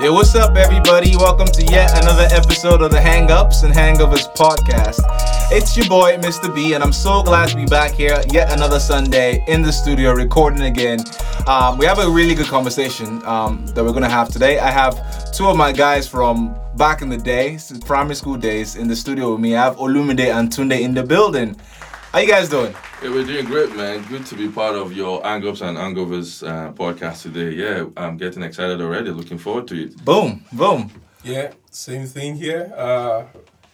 Hey, what's up, everybody? Welcome to yet another episode of the Hang Ups and Hangovers podcast. It's your boy, Mr. B, and I'm so glad to be back here yet another Sunday in the studio recording again. Um, we have a really good conversation um, that we're going to have today. I have two of my guys from back in the day, primary school days, in the studio with me. I have Olumide and Tunde in the building. How you guys doing? Yeah, we're doing great, man. Good to be part of your Angops and Angovers uh, podcast today. Yeah, I'm getting excited already. Looking forward to it. Boom, boom. Yeah, same thing here. Uh,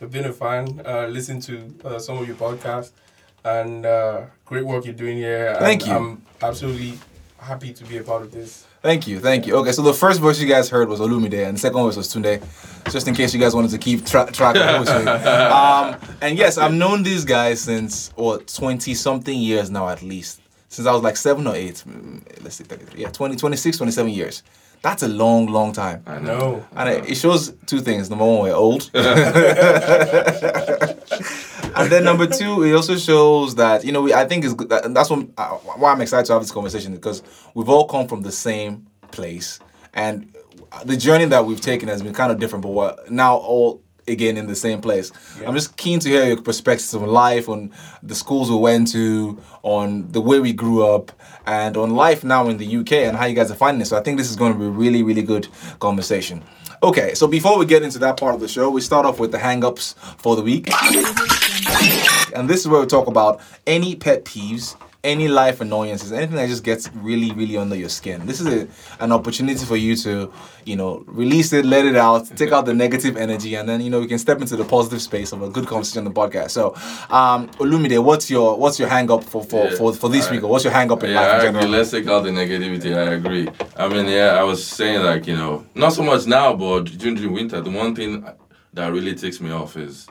I've been a fan. Uh, listen to uh, some of your podcasts, and uh, great work you're doing here. Thank and you. I'm absolutely happy to be a part of this. Thank you, thank you. Okay, so the first voice you guys heard was Olumide, and the second voice was Tunde, just in case you guys wanted to keep tra- track of who was who. Um, and yes, I've known these guys since what twenty something years now, at least since I was like seven or eight. Mm, Let's see, 33. yeah, 20, 26, 27 years. That's a long, long time. I know. And it shows two things. Number one, we're old. and then number two, it also shows that, you know, we, I think is good. That, that's what, uh, why I'm excited to have this conversation because we've all come from the same place. And the journey that we've taken has been kind of different, but we're now all again in the same place. I'm just keen to hear your perspectives on life, on the schools we went to, on the way we grew up, and on life now in the UK and how you guys are finding it. So I think this is going to be a really, really good conversation. Okay, so before we get into that part of the show, we start off with the hang-ups for the week. And this is where we talk about any pet peeves, any life annoyances, anything that just gets really, really under your skin. This is a, an opportunity for you to, you know, release it, let it out, take out the negative energy, and then you know we can step into the positive space of a good conversation on the podcast. So, um, Olumide, what's your what's your hang up for for, Yeah, for, for this I- week? Or what's your hang up in Yeah, life I agree. Let's take out the negativity. I agree. I mean, yeah, I was saying like you know, not so much now, but during the winter, the one thing that really takes me off is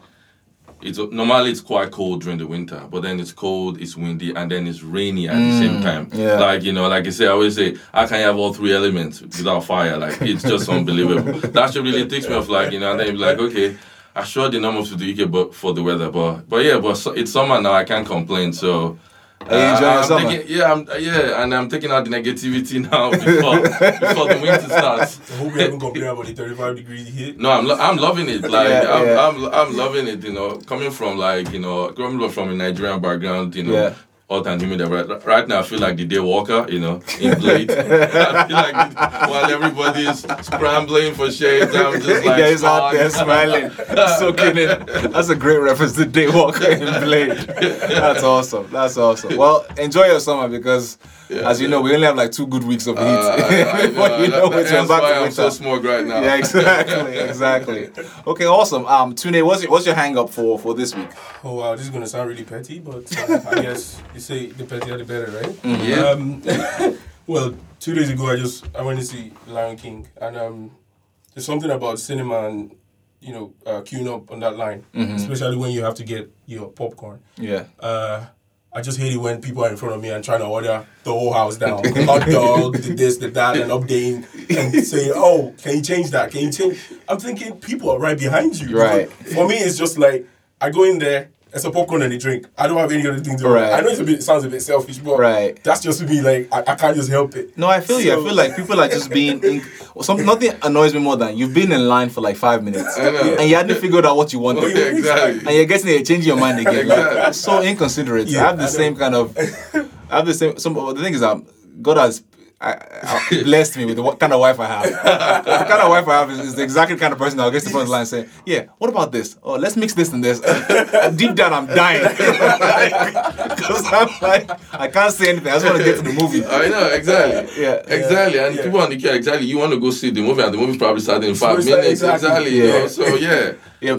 it's normally it's quite cold during the winter, but then it's cold, it's windy, and then it's rainy at the same time. Mm, yeah. Like you know, like I say, I always say, I can you have all three elements without fire? Like it's just unbelievable. That shit really takes me off. Like you know, and then you're like, okay. I sure the numbers to the UK, but for the weather, but but yeah, but it's summer now. I can't complain. So Are you uh, enjoying your I'm summer? taking- yeah, I'm, yeah, and I'm taking out the negativity now before before the winter starts. I hope you haven't complained about the 35 degree heat. No, I'm lo- I'm loving it. Like Yeah, I'm, yeah. I'm I'm loving it. You know, coming from like you know, coming from a Nigerian background. You know. Yeah. Hot and humid. Right, right now, I feel like the day walker, you know, in Blade. I feel like the- while everybody is scrambling for shades, I'm just like, yeah, he's out there smiling. soaking in. That's a great reference to Daywalker in Blade. That's awesome. That's awesome. Well, enjoy your summer because, as you know, we only have like two good weeks of heat Uh, I- I before you know that- it's that's back why to I'm so smug right now. yeah, exactly, exactly. Okay, awesome. Um, Tunde, what's your, what's your hang up for for this week? Oh wow, this is gonna sound really petty, but uh, I guess you say the pettier the better, right? Yeah. Um, well, two days ago, I just I went to see Lion King, and um, there's something about cinema and you know uh, queuing up on that line, especially when you have to get your popcorn. Yeah. Uh, I just hate it when people are in front of me and trying to order the whole house down, hot dog, the this, the that, and updating and saying, "Oh, can you change that? Can you change?" I'm thinking people are right behind you. Right. For me, it's just like I go in there. It's a popcorn and a drink. I don't have any other thing to Right. I know it's a bit it sounds a bit selfish, but Right. that's just me. Like I, I can't just help it. No, I feel you. I feel like people are just being. In, some nothing annoys me more than you've been in line for like five minutes I know. and you hadn't figured out what you wanted. Yeah, exactly. and you're getting it, changing your mind again. Like, Exactly. that's so inconsiderate. Yeah, I have the I know. same kind of. I have the same. Some the thing is, um, God has. I, I, blessed me with the what kind of wife I have. the kind of wife I have is, is the exact kind of person that gets to the front of the line and say, "Yeah, what about this? Oh, let's mix this and this." Deep down, I'm dying because I'm like, I can't say anything. I just want to get to the movie. I know exactly. Yeah. exactly. And Yeah. people on the queue, exactly. You want to go see the movie, and the movie probably started in five minutes. exactly. Exactly. you Yeah. know, So yeah. Yeah,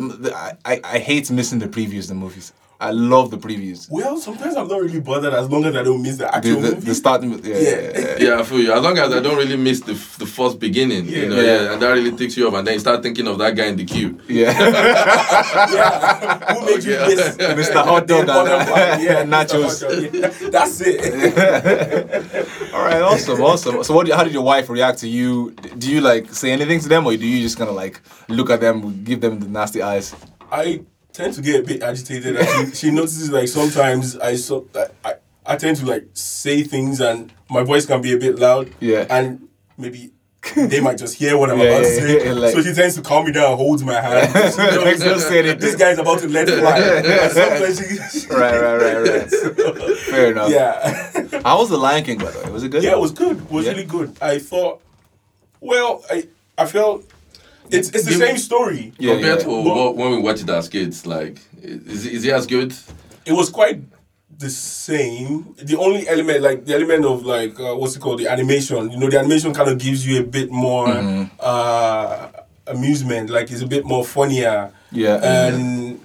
I, I hate missing the previews, the movies. I love the previews. Well, sometimes I'm not really bothered as long as I don't miss the The, actual the, movie. the starting yeah, yeah. Yeah. yeah, Yeah, I feel you. As long as I don't really miss the, the first beginning, you Yeah. know, Yeah. yeah. and that really takes you off, and then you start thinking of that guy in the queue. yeah. yeah. Who made you Okay. miss? Mr. Hot Dog the important and, uh, part? Yeah, and nachos. Hot Dog. Yeah, That's it. All right, awesome, awesome. So, what? How did your wife react to you? Do you like say anything to them, or do you just kind of like look at them, give them the nasty eyes? I tend to get a bit agitated. She, she notices like sometimes I so I, I I tend to like say things and my voice can be a bit loud. Yeah. And maybe they might just hear what I'm Yeah, about to say. yeah, like- so she tends to calm me down, holds my hand. She knows Like, don't say this guy's about to let fly. She, Right, right, right, right. Fair enough. Yeah. How was the Lion King by the way? Was it good? Yeah, it was good. It was Yeah. really good. I thought, well, I I felt it's it's the Give- same story. Yeah, Compared yeah. to what, when we watched it as kids, like, is, is it as good? It was quite the same. The only element, like the element of like uh, what's it called, the animation. You know, the animation kind of gives you a bit more Mm-hmm. uh, amusement. Like it's a bit more funnier. Yeah. and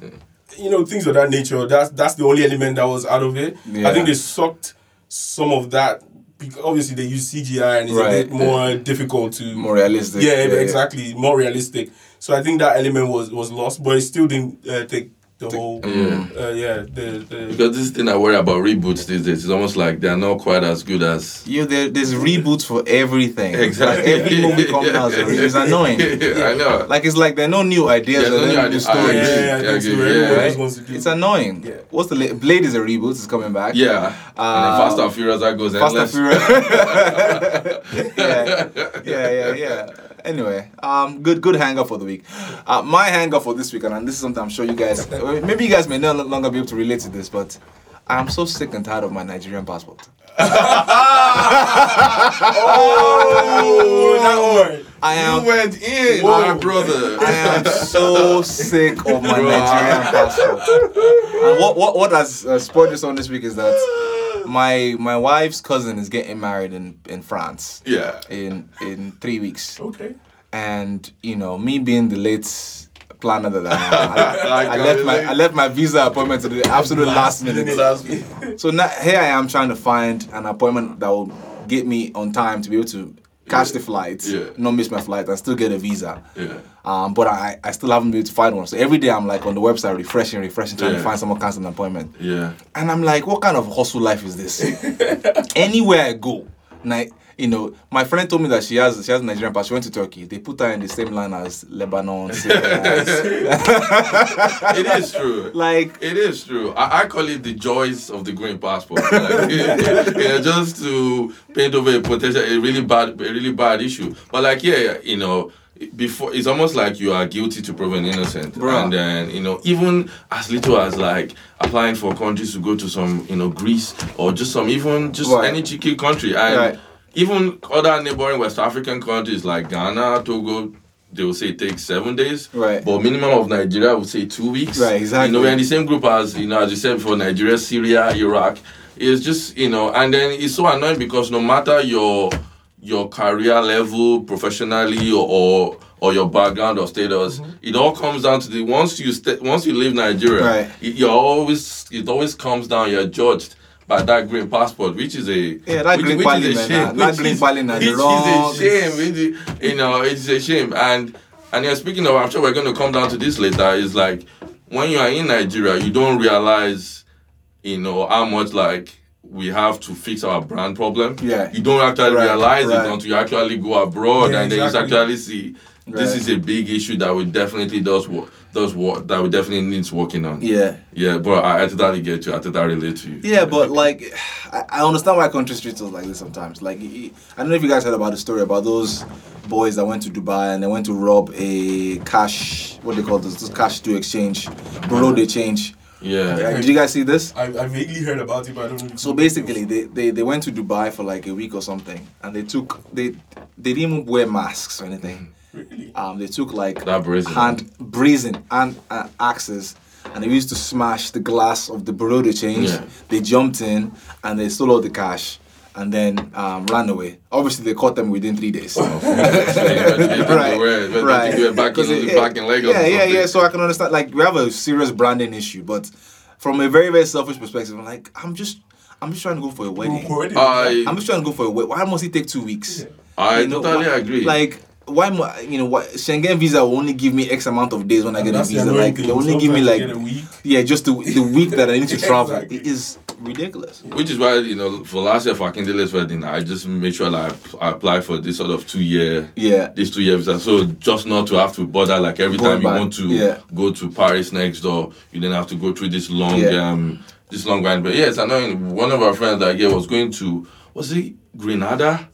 you know things of that nature. That's that's the only element that was out of it. Yeah. I think they sucked some of that. Because obviously they use CGI and it's Right. a bit more difficult to More realistic. Yeah, Yeah, yeah. exactly, more realistic. So I think that element was was lost, but it still didn't uh, take the whole. Yeah. Uh, yeah, the, the Because this thing I worry about reboots these days is almost like they're not quite as good as. You there, there's reboots for everything. Exactly. Like every movie comes out, is it's annoying. I know. Like it's like there are no new ideas, Yeah, there no are new new ideas. yeah, stories. yeah, yeah, I think so. Yeah, Everyone yeah. just wants to do. It's annoying. Yeah. What's the la- Blade is a reboot. It's coming back. yeah. and then Fast and Furious, that goes Fast and. Furious. yeah, yeah, yeah, yeah. Anyway, um, good, good hanger for the week. Uh, my hanger for this week, and this is something I'm sure you guys, maybe you guys may no longer be able to relate to this, but I'm so sick and tired of my Nigerian passport. Oh, that one. I am You went in, Whoa. my brother. I am so sick of my Nigerian passport. And what what what has uh, spoiled this on this week is that my my wife's cousin is getting married in in France Yeah. in in three weeks, Okay. and you know me being the late planner that I am, I, I I left my relate. I left my visa appointment to the absolute last minute. Last week. So now here I am trying to find an appointment that will get me on time to be able to catch the flight, Yeah. not miss my flight, and still get a visa. Yeah. Um, but I, I still haven't been able to find one. So every day I'm like on the website refreshing, refreshing, trying to find someone cancel an appointment. Yeah. And I'm like, what kind of hustle life is this? Anywhere I go, like you know, my friend told me that she has she has Nigerian passport. She went to Turkey. They put her in the same line as Lebanon. Syria, It is true. like It is true. I, I call it the joys of the green passport. Like, just to paint over a potential, a really bad, a really bad issue. But like, yeah, you know, before it's almost like you are guilty to prove an innocent. Bruh. And then you know, even as little as like applying for countries to go to some, you know, Greece or just some, even just Right. any cheeky country, and Right. Even other neighboring West African countries like Ghana, Togo. They will say it takes seven days, Right. But minimum of Nigeria would say two weeks, Right, exactly. You know, we're in the same group as you know, as you said before, Nigeria, Syria, Iraq. It's just you know, and then it's so annoying because no matter your your career level, professionally, or or, or your background or status, Mm-hmm. it all comes down to the once you st- once you leave Nigeria, Right. it, you're always it always comes down. You're judged. By that green passport, which is a Yeah, that which, green which pali, is a shame. that- green is- the which wrong- is a shame. Which you know, it's a shame. And and yeah, speaking of, I'm sure we're going to come down to this later. Is like when you are in Nigeria, you don't realize, you know, how much like we have to fix our brand problem. Yeah. You don't actually Right, realize right. it until you actually go abroad Yeah, and then you actually see this is a big issue that we definitely does work does work that we definitely needs working on. yeah. Yeah, but I, I totally get you. I totally relate to you. Yeah, but like, I, I understand why countries treat us like this sometimes. Like, I don't know if you guys heard about the story about those boys that went to Dubai and they went to rob a cash, what do they call this, this cash to exchange, bureau de change. Yeah. Did you guys see this? I, I vaguely heard about it, but I don't know. if So you- basically, they, they, they went to Dubai for like a week or something, and they took they they didn't even wear masks or anything. Mm-hmm. Really? Um, they took like That brazen. hand brazen and uh, axes, and they used to smash the glass of the bureau de change. Yeah. They jumped in and they stole all the cash, and then um, ran away. Obviously, they caught them within three days. right, right. You back in, it- back in Lagos. Yeah, yeah, yeah. So I can understand. Like we have a serious branding issue, but from a very, very selfish perspective, I'm like, I'm just, I'm just trying to go for a wedding. Already? I I'm just trying to go for a wedding. Why must it take two weeks? I You know, totally why- agree. Like. Why, mo- you know, what Schengen visa will only give me X amount of days when I get a that's the visa. Like, they only give me like, a week. yeah, just the, the week that I need to travel. Exactly. It is ridiculous. Which is why you know for last year for Akindele's wedding, I just made sure that I, I applied for this sort of two year, Yeah. this two year visa. So just not to have to bother like every Going time you back, want to yeah. go to Paris next door, you then have to go through this long, Yeah. um, this long grind. But yeah, it's annoying. One of our friends that year was going to was it Grenada?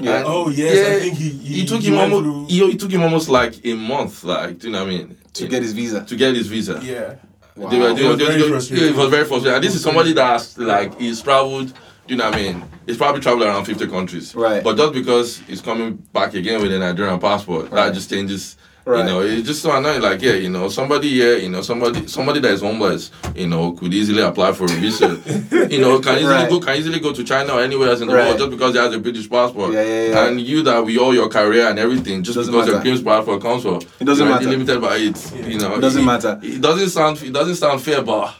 Yeah. And- Oh, yes, I think he- he- took he him almost through- he, it took him almost like a month, like do you know what I mean? To get his visa. to get his visa. Yeah. Wow. They were, they It was they were- very they frustrating. yeah, it was very frustrating. And this is somebody that's like he's traveled. Do you know what I mean? He's probably traveled around fifty countries. Right. But just because he's coming back again with a Nigerian passport, Right. that just changes. Right. You know, it's just so annoying. Like, yeah, you know, somebody here, you know, somebody somebody that is homeless, you know, could easily apply for a visa. you know, can easily Right. go can easily go to China or anywhere else in the Right. world just because he has a British passport. Yeah, yeah, yeah. And you that with all your career and everything, just Doesn't because your. British passport comes for It doesn't you're matter. limited by it. You know, It doesn't it- matter. It doesn't sound it doesn't sound fair, but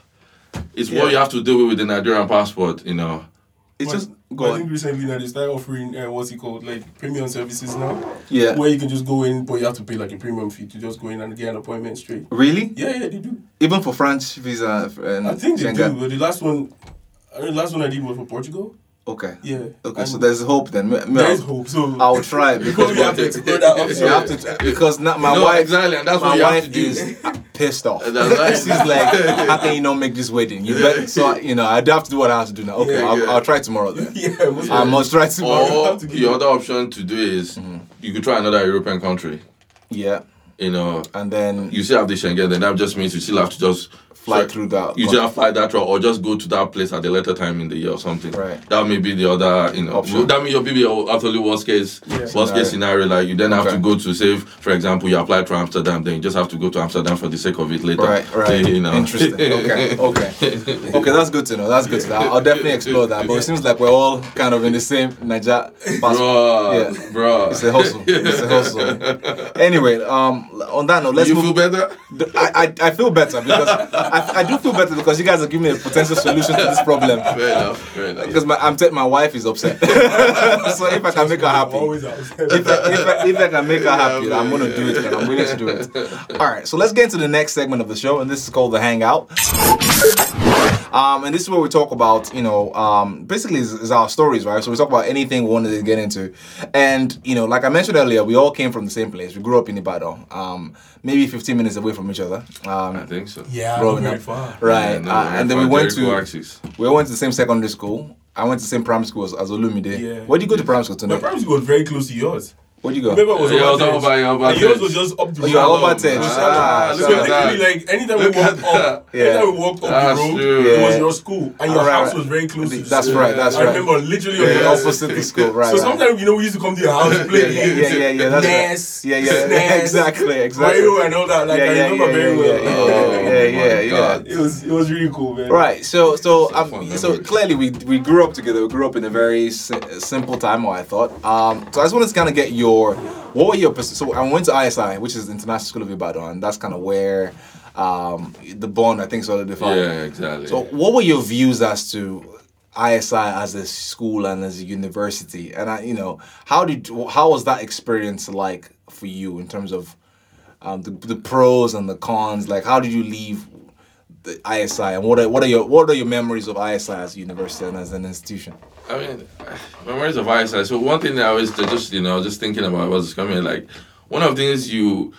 it's Yeah. what you have to deal with with the Nigerian passport. You know. It's But- just but go I think recently now they started offering uh, what's it called like premium services now, Yeah. where you can just go in, but you have to pay like a premium fee to just go in and get an appointment straight. Really? Yeah, yeah, they do. Even for French visa and I think they Schengen? do. But the last one, I mean, the last one I did was for Portugal. Okay. Yeah. Okay, so there's hope then. Me- me- there's hope. So I'll try because we have to explore that option. you have to because not my No, wife exactly, and that's my what wife is pissed off. She's like, how can you not make this wedding? You bet. So I- you know, I do have to do what I have to do now. Okay, Yeah, I'll, yeah. I'll try tomorrow then. yeah, I must try tomorrow. Or to the other option to do is Mm-hmm. you could try another European country. Yeah, You know, and then you still have the Schengen, then that just means you still have to just fly so- through that. You just fly that route, or just go to that place at a later time in the year or something. Right. That may be the other, you know. Option. That may be your absolute worst case, Yeah. worst Scenario. case scenario. Like you then have Okay. to go to save, for example, you apply to Amsterdam, then you just have to go to Amsterdam for the sake of it later. Right, right. You know. Interesting. Okay, okay, okay. That's good to know. That's good to know. I'll definitely explore that. But it seems like we're all kind of in the same Niger. Bro, Yeah. bro. It's a hustle. It's a hustle. Anyway, um, on that note, let's you move. feel better? I, I, I feel better because I, I do feel better because you guys have given me a potential solution to this problem. Fair enough. Fair enough. Because my I'm t- my wife is upset. so if I can make her happy, if I, if, I, if I can make her happy, I'm gonna do it. Man. I'm willing to do it. All right, so let's get into the next segment of the show, and this is called the Hangout. Um, and this is where we talk about, you know, um, basically is, is our stories, right? So we talk about anything we wanted to get into, and you know, like I mentioned earlier, we all came from the same place. We grew up in Ibadan, um, maybe 15 minutes away from each other. I Um, think so. Yeah, growing not very up. far. right? Yeah, no, uh, and then we went to Axis. we went to the same secondary school. I went to the same primary school as, as Olumide. Yeah. Where did you go to primary school My primary school was very close to yours. Where'd you go? Remember, it was Yeah, I was Obatech. over by And yours was just up the Oh, road. you are Obatech. So Ah, so at literally, that. like anytime Look we walked up, that. anytime we walked up That's the road, true. it was your school, and your Right, house was very close. to That's right, that's right. I right. remember literally on Yeah, the house. opposite the school, right? So right. sometimes you know we used to come to your house play yeah, games. yeah, yeah, yeah, that's right. Yeah, yeah, exactly, exactly. Mario and all that. Like yeah, I yeah, remember yeah, very yeah, well. yeah, Oh, yeah, yeah, my yeah. It was it was really cool, man. Right. So, so, Some um, fun so clearly we we grew up together. We grew up in a very si- simple time, or I thought. Um, so I just wanted to kind of get your what were your so I went to ISI, which is International School of Ibadan, and that's kind of where um the bond I think solidified. Yeah, exactly. So, what were your views as to ISI as a school and as a university? And I, you know, how did how was that experience like for you in terms of um, the, the pros and the cons? Like, how did you leave the ISI, and what are what are your what are your memories of ISI as a university and as an institution? I mean, memories of ISI. So one thing that I was just, you know, just thinking about was coming like one of the things you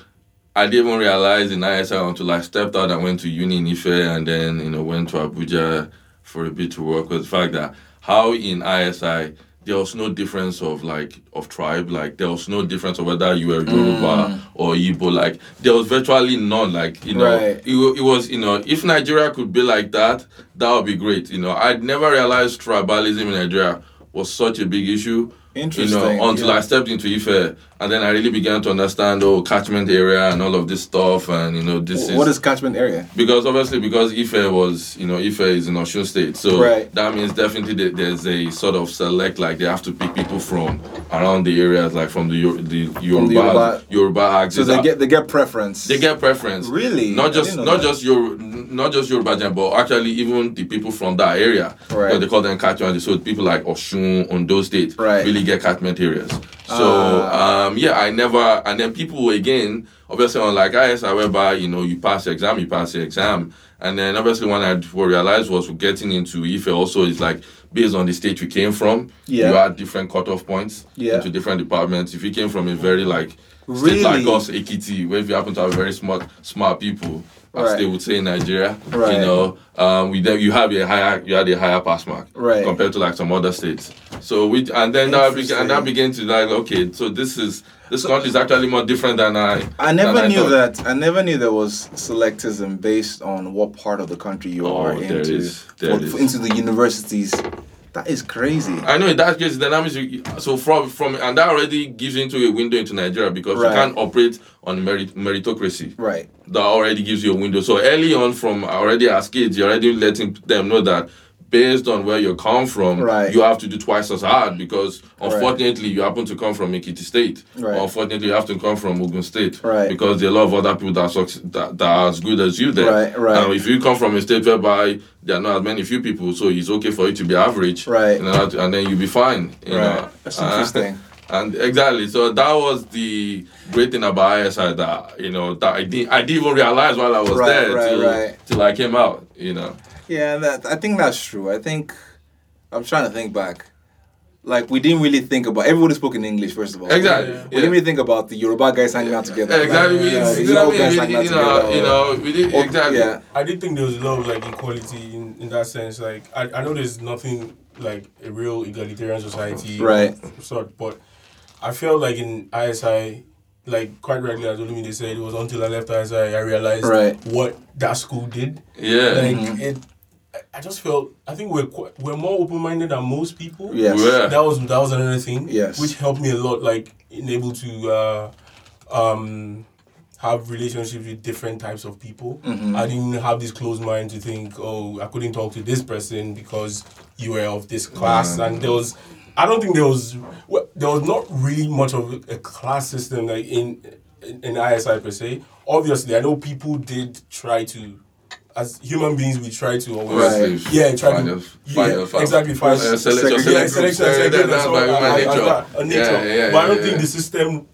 I didn't even realize in ISI until I stepped out and went to uni in Ife and then, you know, went to Abuja for a bit to work was the fact that how in ISI there was no difference of like of tribe, like there was no difference of whether you were Yoruba mm. or Igbo, like there was virtually none, like you know, Right. it, it was you know if Nigeria could be like that, that would be great. You know, I'd never realized tribalism in Nigeria was such a big issue. Interesting. You know, until yeah. I stepped into Ife, and then I really began to understand oh catchment area and all of this stuff, and you know this is what is catchment area? because obviously because Ife was you know Ife is in Osun State, so Right. that means definitely that there's a sort of select like they have to pick people from around the areas like from the the Yoruba Yoruba- Yoruba, So they get they get preference. they get preference. Really? Not just didn't that. just your not just Yoruba but actually even the people from that area. Right. They call them catchment. So people like Osun, Ondo State, Right. really get catchment areas. So Ah. um, Um, yeah, I never and then people again, obviously on like ISI whereby you know you pass the exam, you pass the exam. And then obviously one I what I realized was getting into Ife also is like based on the state you came from, Yeah. you had different cutoff points Yeah. into different departments. If you came from a very like State like Really? us, Ekiti, where if you happen to have very smart smart people, as Right. they would say in Nigeria, Right. you know, um, we you have a higher you had a higher pass mark Right. compared to like some other states. So we and then that began and that began to like okay, so this is this country is actually more different than I. I never knew thought. that. I never knew there was selectism based on what part of the country you Oh, are into. is. For- is. Into the universities. That is crazy. I know in that case, that means so from from and that already gives you into a window into Nigeria because Right. you can't operate on merit, meritocracy. Right. That already gives you a window. So early on, from already as kids, you're already letting them know that based on where you come from, Right. you have to do twice as hard because unfortunately you happen to come from Ekiti State. Right. Or unfortunately you have to come from Ogun State. Right. Because there are a lot of other people that, are that, that are as good as you there. Right, right. And if you come from a state whereby there are not as many few people, so it's okay for you to be average. Right. You know, and then you'll be fine. You Right. know. That's Uh, interesting. and exactly, so that was the great thing about ISI that you know that I didn't I didn't even realize while I was Right, there right, till, right. till I came out. You know. Yeah, that I think that's true. I think I'm trying to think back. Like we didn't really think about everybody spoke in English first of all. Exactly. We yeah. didn't really think about the Yoruba guys hanging out together. Yeah, exactly. Like, We, you know, you know, Igbo guys hanging out you know, together. you know, we did exactly. Yeah. I did think there was a lot of like equality in, in that sense. Like I, I know there's nothing like a real egalitarian society, Right. Sort, but I felt like in ISI, like quite rightly as Olumide said, it was until I left ISI I realized Right. what that school did. Yeah. Like Mm-hmm. it, I- I just felt I think we're qu- we're more open minded than most people. Yes. Yeah. That was that was another thing. Yes. Which helped me a lot, like in able to uh, um, have relationships with different types of people. Mm-hmm. I didn't have this closed mind to think, oh, I couldn't talk to this person because you were of this class, Mm. and there was. I don't think there was well, there was not really much of a class system like in in, in ISI per se. Obviously, I know people did try to, as human beings, we try to always Right. yeah try Find to find yeah, find- exactly find Uh, select your Segregate. yeah, selection, selection, Yeah, that's so by on, human as- as nature. that, a nature. Yeah, yeah, but I don't think the system.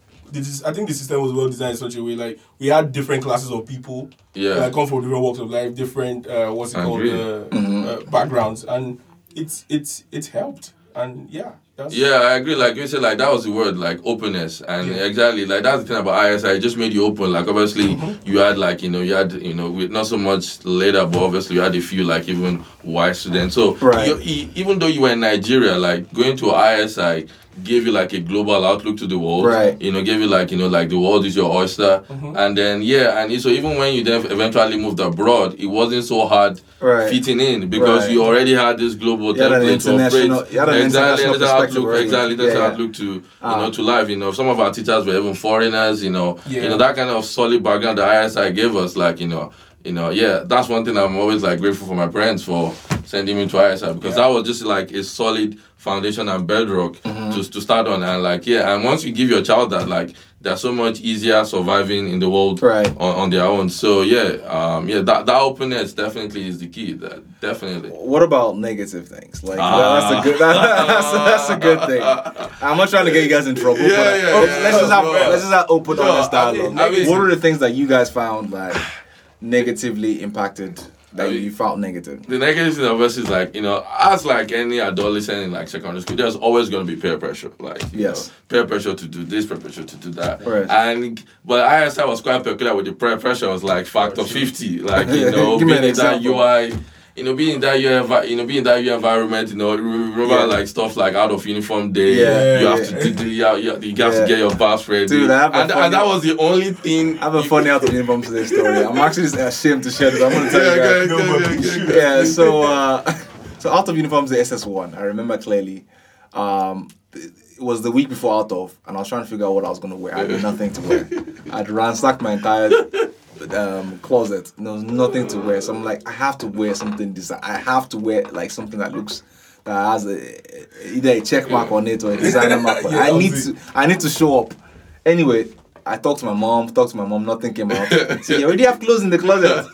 I think the system was well designed in such a way. Like we had different classes of people. Yeah. that come from different walks of life, different uh, what's it I called uh, uh, backgrounds, and it's it's it's helped. And yeah, that's Yeah, I agree. Like you said, like that was the word, like openness, and Yeah. exactly like that's the thing about ISI. It just made you open. Like obviously, Mm-hmm. you had like you know you had you know with not so much later, but obviously you had a few like even white students. So Right. you, even though you were in Nigeria, like going to ISI gave you like a global outlook to the world. Right. You know, gave you like you know like the world is your oyster, Mm-hmm. and then yeah, and so even when you then eventually moved abroad, it wasn't so hard Right. fitting in because Right. you already had this global You had an template to international- operate. you had an exactly, international and that's perspective outlook, already. exactly, that's Yeah, yeah. outlook to you Ah. know to life. You know, some of our teachers were even foreigners. You know, Yeah. you know that kind of solid background the ISI gave us. Like you know, you know, yeah, that's one thing I'm always like grateful for my parents for sending me to ISI because that was just like a solid foundation and bedrock Mm-hmm. to to start on. And like yeah, and once you give your child that, like they're so much easier surviving in the world Right. on, on their own. So yeah, um, yeah, that that openness definitely is the key. That definitely. What about negative things? Like Ah. that's a good that's, that's a good thing. I'm not trying to get you guys in trouble. Yeah, but yeah, oh, yeah. let's just have let's just have open, no, honest I mean- dialogue. I mean- what are the things that you guys found that negatively impacted that I mean- you felt negative? The negative thing obviously is like, you know, as like any adolescent in like secondary school, there's always gonna be peer pressure. Like you Yes. know, peer pressure to do this, peer pressure to do that. Right. And but ISI was quite peculiar with the peer pressure was like factor fifty. Like, you know, Give me an that. UI you know, being in that year, you know, being in that year environment, you know, re- remember Yeah. like stuff like out of uniform day. Yeah, you have to do, you, have, you have you have Yeah. to get your baths ready. Dude, I have and, funny- and that was the only thing. I have a funny out of uniform today story. I'm actually just ashamed to share this. I'm gonna tell Yeah, you guys. okay, No, okay, but okay, you yeah, so uh, so out of uniforms the SS1. I remember clearly. Um, it was the week before out of, and I was trying to figure out what I was gonna wear. I had nothing to wear. I'd ransacked my entire um, closet. There was nothing to wear. So I'm like, I have to wear something. Design. I have to wear like something that looks that has a, either a check mark on it or a designer mark. Yeah, I need to. I need to show up. Anyway. I talked to my mom, talked to my mom, nothing came out. See, you already have clothes in the closet.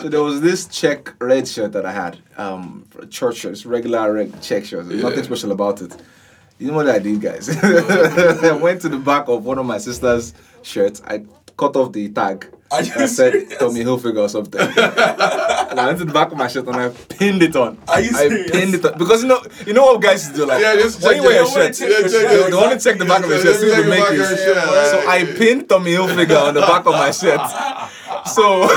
So there was this check red shirt that I had, um, church shirts, regular red check shirts. There's Nothing special about it. You know what I did, guys? I went to the back of one of my sister's shirts. I cut off the tag. Are you I said serious? Tommy Hilfiger or something. and I went to the back of my shirt and I pinned it on. Are you I serious? pinned it on because you know you know what guys do like Yeah, just when check you wear your shirt, check your they, they want to check the back of your shirt, see Check the the back of makers. So I pinned Tommy Hilfiger on the back of my shirt. So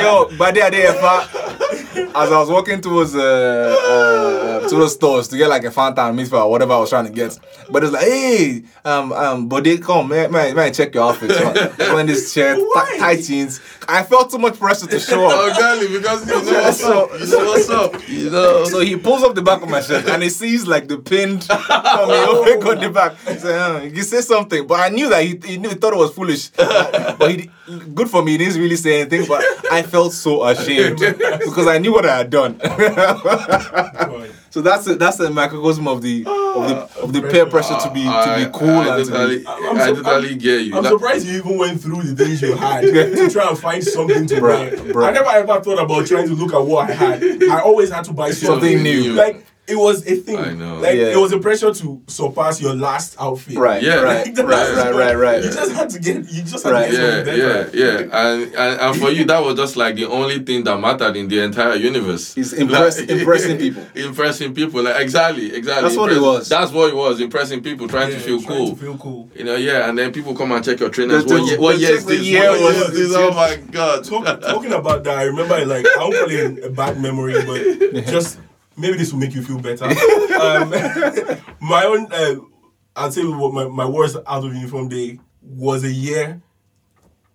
yo, by the day, as I was walking towards uh, uh to the stores to get like a Fanta and meat or whatever I was trying to get, but it's like, hey, um, um, they come, man, man, man, check your outfit. When this shirt, Why? ti- tight jeans. I felt too much pressure to show up. Exactly, because you know what's up. You know what's up. You know. So he pulls up the back of my shirt and he sees like the pinned Tommy Hilfiger on the back. He said, uh, "You say something," but I knew that he, he knew he thought it was foolish. but he, good for me, he didn't really say anything. But I felt so ashamed because I knew what I had done. so that's a, that's a microcosm of the of the ah, of the peer pressure to be to be ah, cool I, I and totally, be, I'm, I so- totally get you. I'm That- surprised you even went through the things you had to try and find something to Bruh, wear. bruh. I never ever thought about trying to look at what I had. I always had to buy something, Something new. Like it was a thing. I know. Like Yeah. it was a pressure to surpass your last outfit. right, Yeah. right, right, right, right, right. You just had to get. You just had Right. to get yeah, yeah, better. yeah, and, and and for you, that was just like the only thing that mattered in the entire universe. He's impress- impressing people. impressing people. Like, exactly, exactly. That's what it was. That's what it was. Impressing people, trying Yeah, to feel cool. trying cool. To feel cool. You know, yeah, and then people come and check your trainers. The- What, the- year, what year is this? year What was- year is this? Oh my god! Talk, talking about that, I remember like I won't call it a bad memory, but just maybe this will make you feel better. Um, my own, uh, I'd say what my, my worst out of uniform day was a year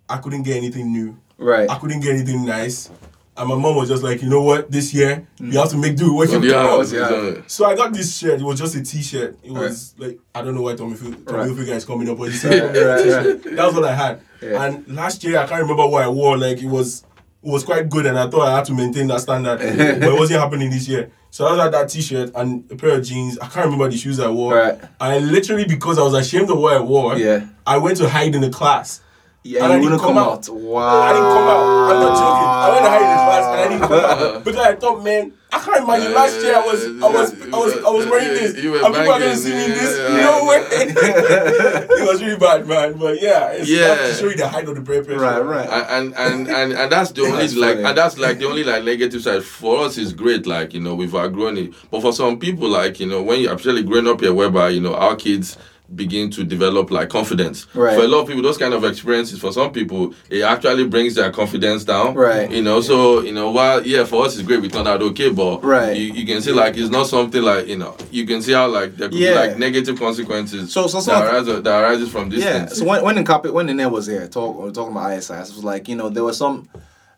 I couldn't get anything new. Right. I couldn't get anything nice. And my mom was just like, you know what, this year you have to make do with what you yeah, got. yeah. So I got this shirt. It was just a T-shirt. It was like I don't know why Tommy Fil- Tommy Right. Hilfiger is coming up, but it's Right, right. that was what I had. Yeah. And last year I can't remember what I wore. Like it was it was quite good, and I thought I had to maintain that standard, but it wasn't happening this year. So I was at that T-shirt and a pair of jeans. I can't remember the shoes I wore. Right. And literally because I was ashamed of what I wore, Yeah. I went to hide in the class. Yeah, And I didn't come come out. out. Wow. I didn't come out. I'm not joking. I went to hide in the class and I didn't come out because I thought, man, I can't imagine. Last year I was, I was, I was, I was wearing this, You were and people are gonna see me in this. yeah. No way. it was really bad, man. But yeah, it's Yeah. yeah. to show you the height of the peer pressure. Right, right. and and and and that's the only That's like funny. and that's like the only like negative side for us is great like you know we've outgrown it but for some people like you know when you actually growing up here whereby you know our kids begin to develop like confidence Right. for a lot of people those kind of experiences for some people it actually brings their confidence down Right. you know so you know while yeah for us it's great we turned out okay but Right. you, you can see like it's not something like you know you can see how like there could Yeah. be like negative consequences So- so- so- that, arises, that arises from this Yeah. thing. So when when Nkape, when Nene was here, talk we were talking about ISIS, it was like you know there was some.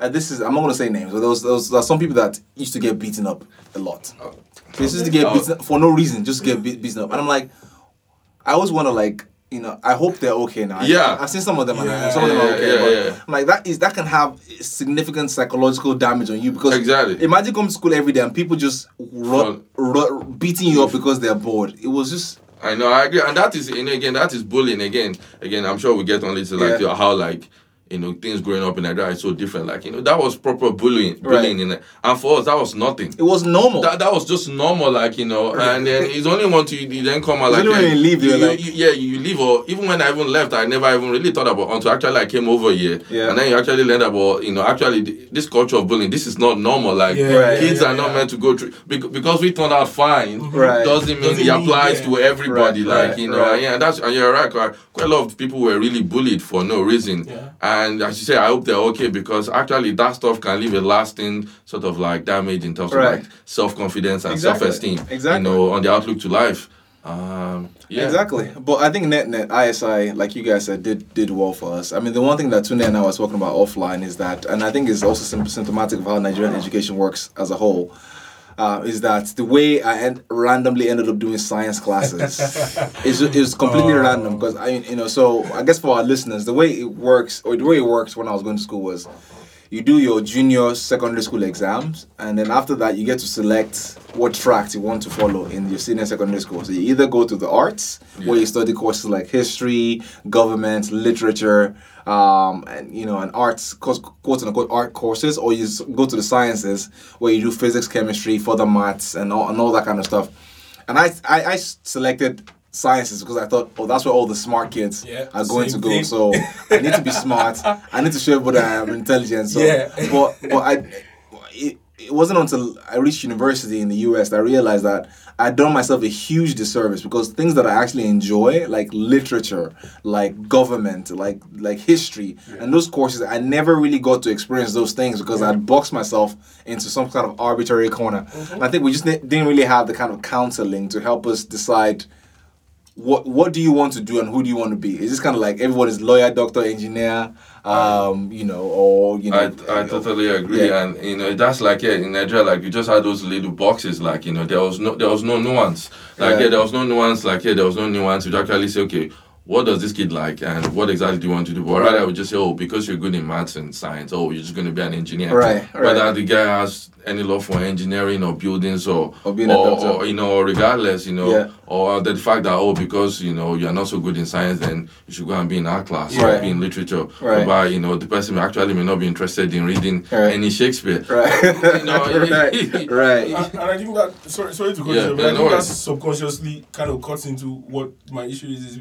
Uh, this is I'm not gonna say names, but there was, there was there was some people that used to get beaten up a lot. They used to get Oh. beaten for no reason, just get beat, beaten up, and I'm like, I always want to like. You know, I hope they're okay now. Yeah. I've seen some of them, and Yeah, some of them are yeah, okay. yeah, but yeah. I'm like that is that can have significant psychological damage on you because Exactly. Imagine coming to school every day and people just ru- ru- beating you up because they're bored. It was just I know, I agree, and that is, and again, that is bullying. Again, again, I'm sure we get on to like Yeah. how like you know things growing up in Nigeria is so different. Like you know that was proper bullying, bullying in it, and for us that was nothing. it was normal. That, that was just normal, like you know, and then it's only once you, you then come out like only when yeah, you leave, you, you're like- you- yeah, you leave, or even when I even left, I never even really thought about until actually I came over here, Yeah. and then you actually learned about you know actually this culture of bullying. This is not normal. Like Yeah, Right. kids yeah, are not yeah. meant to go through because we turned out fine. Mm-hmm. Right. Doesn't mean Doesn't it applies yeah. to everybody. Right, like right, you know, right. and yeah, and that's and you're right. Quite, quite a lot of people were really bullied for no reason. Yeah. And as you say, I hope they're okay because actually that stuff can leave a lasting sort of like damage in terms Right. of like self confidence and Exactly, self esteem. exactly. You know, on the outlook to life. Um, yeah. Exactly. But I think net net ISI, like you guys said, did did well for us. I mean, the one thing that Tunde and I was talking about offline is that, and I think it's also symptomatic of how Nigerian education works as a whole. Uh, is that the way I end, randomly ended up doing science classes? is it was completely random because I you know so I guess for our listeners the way it works or the way it works when I was going to school was you do your junior secondary school exams and then after that you get to select what tracks you want to follow in your senior secondary school. So you either go to the arts where you study courses like history government literature um, and you know and arts quote quote unquote art courses or you go to the sciences where you do physics chemistry further maths and all, and all that kind of stuff. And I, I, I selected sciences because I thought, oh, that's where all the smart kids Yeah, are going to go. thing. So I need to be smart. I need to show everybody I am intelligent. So, Yeah. but but I, it, it wasn't until I reached university in the US that I realized that I'd done myself a huge disservice because things that I actually enjoy, like literature, like government, like like history, and those courses, I never really got to experience those things because I'd boxed myself into some kind of arbitrary corner. Mm-hmm. And I think we just di- didn't really have the kind of counseling to help us decide what what do you want to do and who do you want to be? Is this kind of like everyone is lawyer, doctor, engineer, um, you know, or you know? I, I totally agree, Yeah. and you know that's like yeah, in Nigeria, like you just had those little boxes, like you know there was no there was no nuance, like Yeah. yeah, there was no nuance, like yeah, there was no nuance. You actually say okay, what does this kid like, and what exactly do you want to do? But rather, I would just say oh, because you're good in maths and science, oh, you're just going to be an engineer, Right, Whether the guy has any love for engineering or buildings or Or being a doctor. or, you know, regardless, you know, Yeah. or the fact that oh, because you know you're not so good in science, then you should go and be in art class Right. or be in literature, Right. whereby you know the person actually may not be interested in reading Right. any Shakespeare. right, You know, right, right. and, and I think that sorry, sorry to cut Yeah, you, but yeah, I no think that worries. subconsciously kind of cuts into what my issue is. is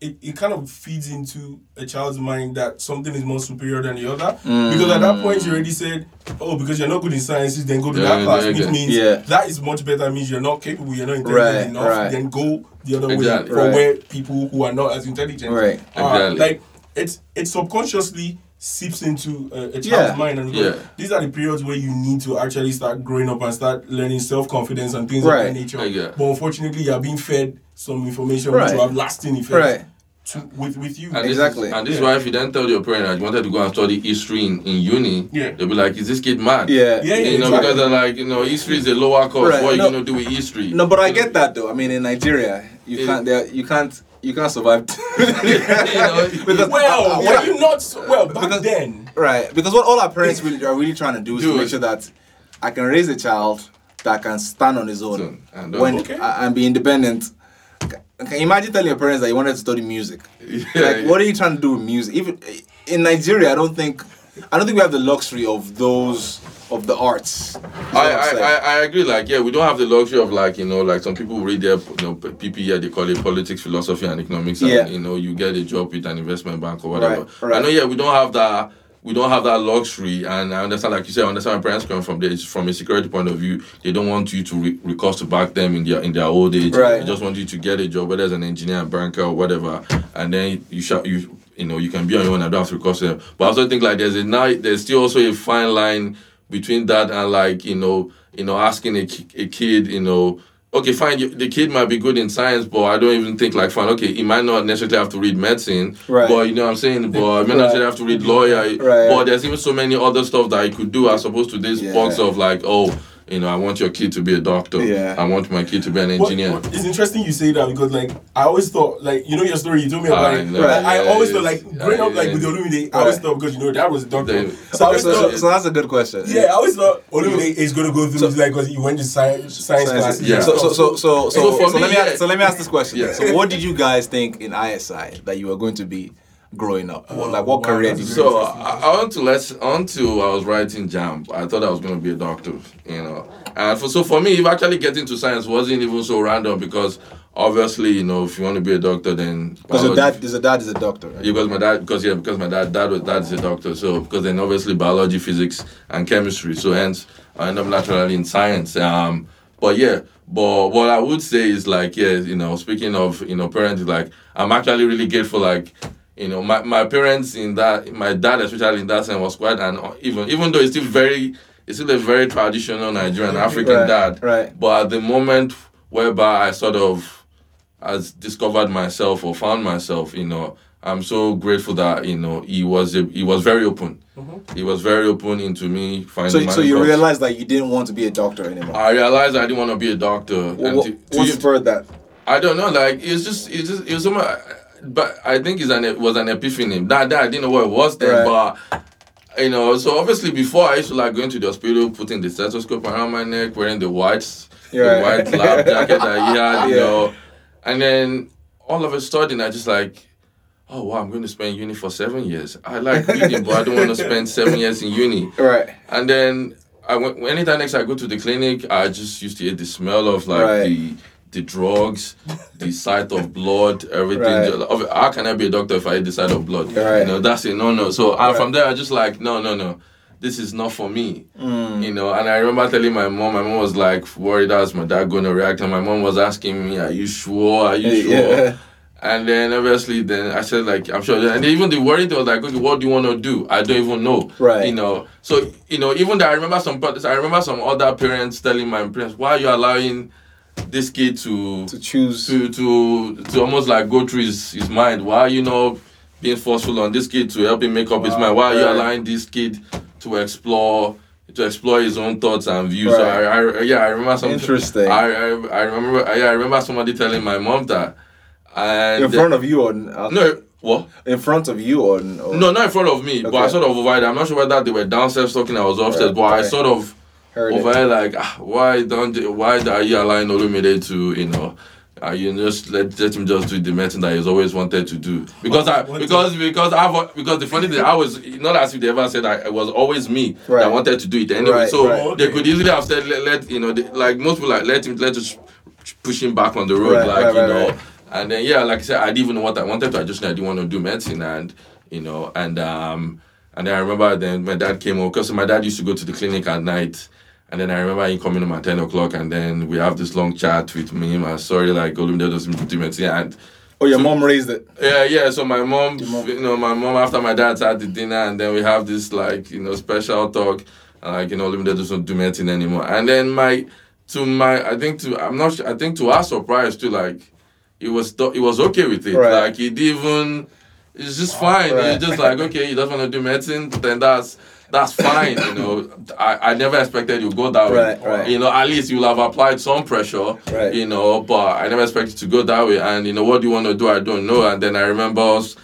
it, it kind of feeds into a child's mind that something is more superior than the other. Mm. Because at that point, you already said, "Oh, because you're not good in sciences, then go to Yeah, that class." yeah, Which yeah. means Yeah. that is much better. Means you're not capable, you're not intelligent Right, enough. right. Then go the other Exactly. way for Right. where people who are not as intelligent Right. are. Exactly. Like it's it subconsciously seeps into a, a child's Yeah. mind, and Yeah. these are the periods where you need to actually start growing up and start learning self confidence and things Right. of that nature. But unfortunately, you are being fed some information Right. which will have lasting effects Right. To, with with you. And Exactly. Is, and this is why if you then tell your parent that you wanted to go and study history in, in uni, Yeah. they'll be like, "Is this kid mad?" Yeah. Yeah, yeah, You know, exactly. because they're like, you know, history is a lower course. Right, What are you no. gonna do with history? No, but I get that though. I mean, in Nigeria, you Yeah. can't. There, you can't. You can't survive. know, because, well, uh, were what you not so- well back Because- then? Right, because what all our parents really are really trying to do is to make it. sure that I can raise a child that can stand on his own So, and when Okay. uh, and be independent. You imagine telling your parents that you wanted to study music? Yeah, like, yeah. what are you trying to do with music? Even in Nigeria, I don't think, I don't think we have the luxury of those of the arts. I, I. I, I agree. Like, yeah, we don't have the luxury of like, you know, like some people read their, you know, PPE, they call it politics, philosophy, and economics. And, Yeah. you know, you get a job with an investment bank or whatever. Right, right. I know, yeah, we don't have that. We don't have that luxury, and I understand, like you said, I understand my parents come from there. It's from a security point of view. They don't want you to re- recourse to back them in their in their old age. Right. They just want you to get a job, whether as an engineer, banker, or whatever, and then you shall you you know you can be on your own and don't have to recourse to them. But I also think like there's a now there's still also a fine line between that and like you know you know asking a, a kid you know okay fine the kid might be good in science but i don't even think like fine okay he might not necessarily have to read medicine Right. but you know what i'm saying but he might not Right. necessarily have to read lawyer Right. but there's even so many other stuff that he could do as opposed to this Yeah. box of like oh you know i want your kid to be a doctor Yeah. i want my kid to be an engineer what- it's interesting you say that because like I always thought like you know your story you told me about I it. know, Like, I yeah, always thought like yeah, growing up like yeah. with the Olumide, I always Right. thought because you know that was a doctor. Then- so I so, thought so that's a good question. yeah, I always thought Olumide is gonna go through like because you went to science science Science- classes. yeah. and So, so, so, so, so, So so let me, me ask, yeah. so let me ask this question. Yeah. So, what did you guys think in ISI that you were going to be growing up? What, like, what wow, career did you? So I, I want to let until I was writing JAMB, I thought I was going to be a doctor, you know. And for, so for me, if actually getting to science wasn't even so random because obviously, you know, if you want to be a doctor, then Because your dad, is a dad is a doctor. Right? because my dad, because yeah, because my dad, dad was dad's a doctor. So because then obviously biology, physics, and chemistry. So hence I end up naturally in science. Um, but yeah, but what I would say is like yeah, you know, speaking of you know parents, like I'm actually really grateful. Like you know, my, my parents in that, my dad especially in that sense was quite an even even though it's still very, it's still a very traditional Nigerian African Right, dad. right. But at the moment whereby I sort of has discovered myself or found myself, you know, I'm so grateful that you know he was a, he was very open. Mm-hmm. He was very open into me finding. So, my so you jobs. realized that you didn't want to be a doctor anymore. I realized I didn't want to be a doctor. What, and what, to- to what you- spurred that? I don't know. Like it's just it's just it was some. But I think it's an it was an epiphany. That that I didn't know what it was then, Right. but. You know, so obviously before I used to like going to the hospital, putting the stethoscope around my neck, wearing the whites, Yeah. the white lab jacket that he had, you Yeah. know, and then all of a sudden I just like, oh wow, I'm going to spend uni for seven years. I like reading, but I don't want to spend seven years in uni. Right. And then I went anytime next I go to the clinic, I just used to hate the smell of like Right. the the drugs, the sight of blood, everything. Right. How can I be a doctor if I eat the sight of blood? Right. You know, that's it. No, no. So Right. from there, I just like, no, no, no. This is not for me. Mm. You know, and I remember telling my mom, my mom was like worried how's my dad going to react, and my mom was asking me, Are you sure? Are you sure? Yeah. And then obviously, then I said like I'm sure. And even the worry was like, okay, what do you want to do? I don't even know. Right. You know. So you know, even though I remember some, parents- I remember some other parents telling my parents, why are you allowing this kid to To choose. to to to almost like go through his, his mind? Why are you not being forceful on this kid to help him make up his mind? Why are you allowing this kid to explore? To explore his own thoughts and views. So Right. I, I, yeah, I remember something Interesting. I, I, I remember. Yeah, I remember somebody telling my mom that. And in front of you or uh, no, what? in front of you or, or No, not in front of me, but I sort of overheard. I'm not sure whether they were downstairs talking. I was upstairs, Right, but I sort of heard it. like, ah, why don't you- why are you allowing Olumide to you know? Uh, you just let, let him just do the medicine that he's always wanted to do because I What- because because I've because the funny thing I was not as if they ever said I, it was always me Right. that wanted to do it anyway Right, so right. they Okay. could easily have said let, let you know they, like most people like let him let us push him back on the road Right, like right, you right, know right. and then yeah, like I said, I didn't even know what I wanted to. I just I didn't want to do medicine, and you know, and um, and then I remember then my dad came home because my dad used to go to the clinic at night, and then I remember him coming home at ten o'clock, and then we have this long chat with me. I'm sorry, like Olumide doesn't do medicine, and Oh, your mom raised it. yeah, yeah. So my mom, mom- you know, my mom after my dad's had the dinner, and then we have this like you know special talk, and like you know, Olumide doesn't do medicine anymore, and then my to my I think to I'm not sure I think to our surprise too like he was th- he was okay with it Right. like he didn't even it's just fine Right. it's just like okay you doesn't want to do medicine then that's that's fine you know I, I never expected you go that way Right, right. you know at least you'll have applied some pressure Right. you know but I never expected to go that way and you know what do you want to do I don't know and then I remember us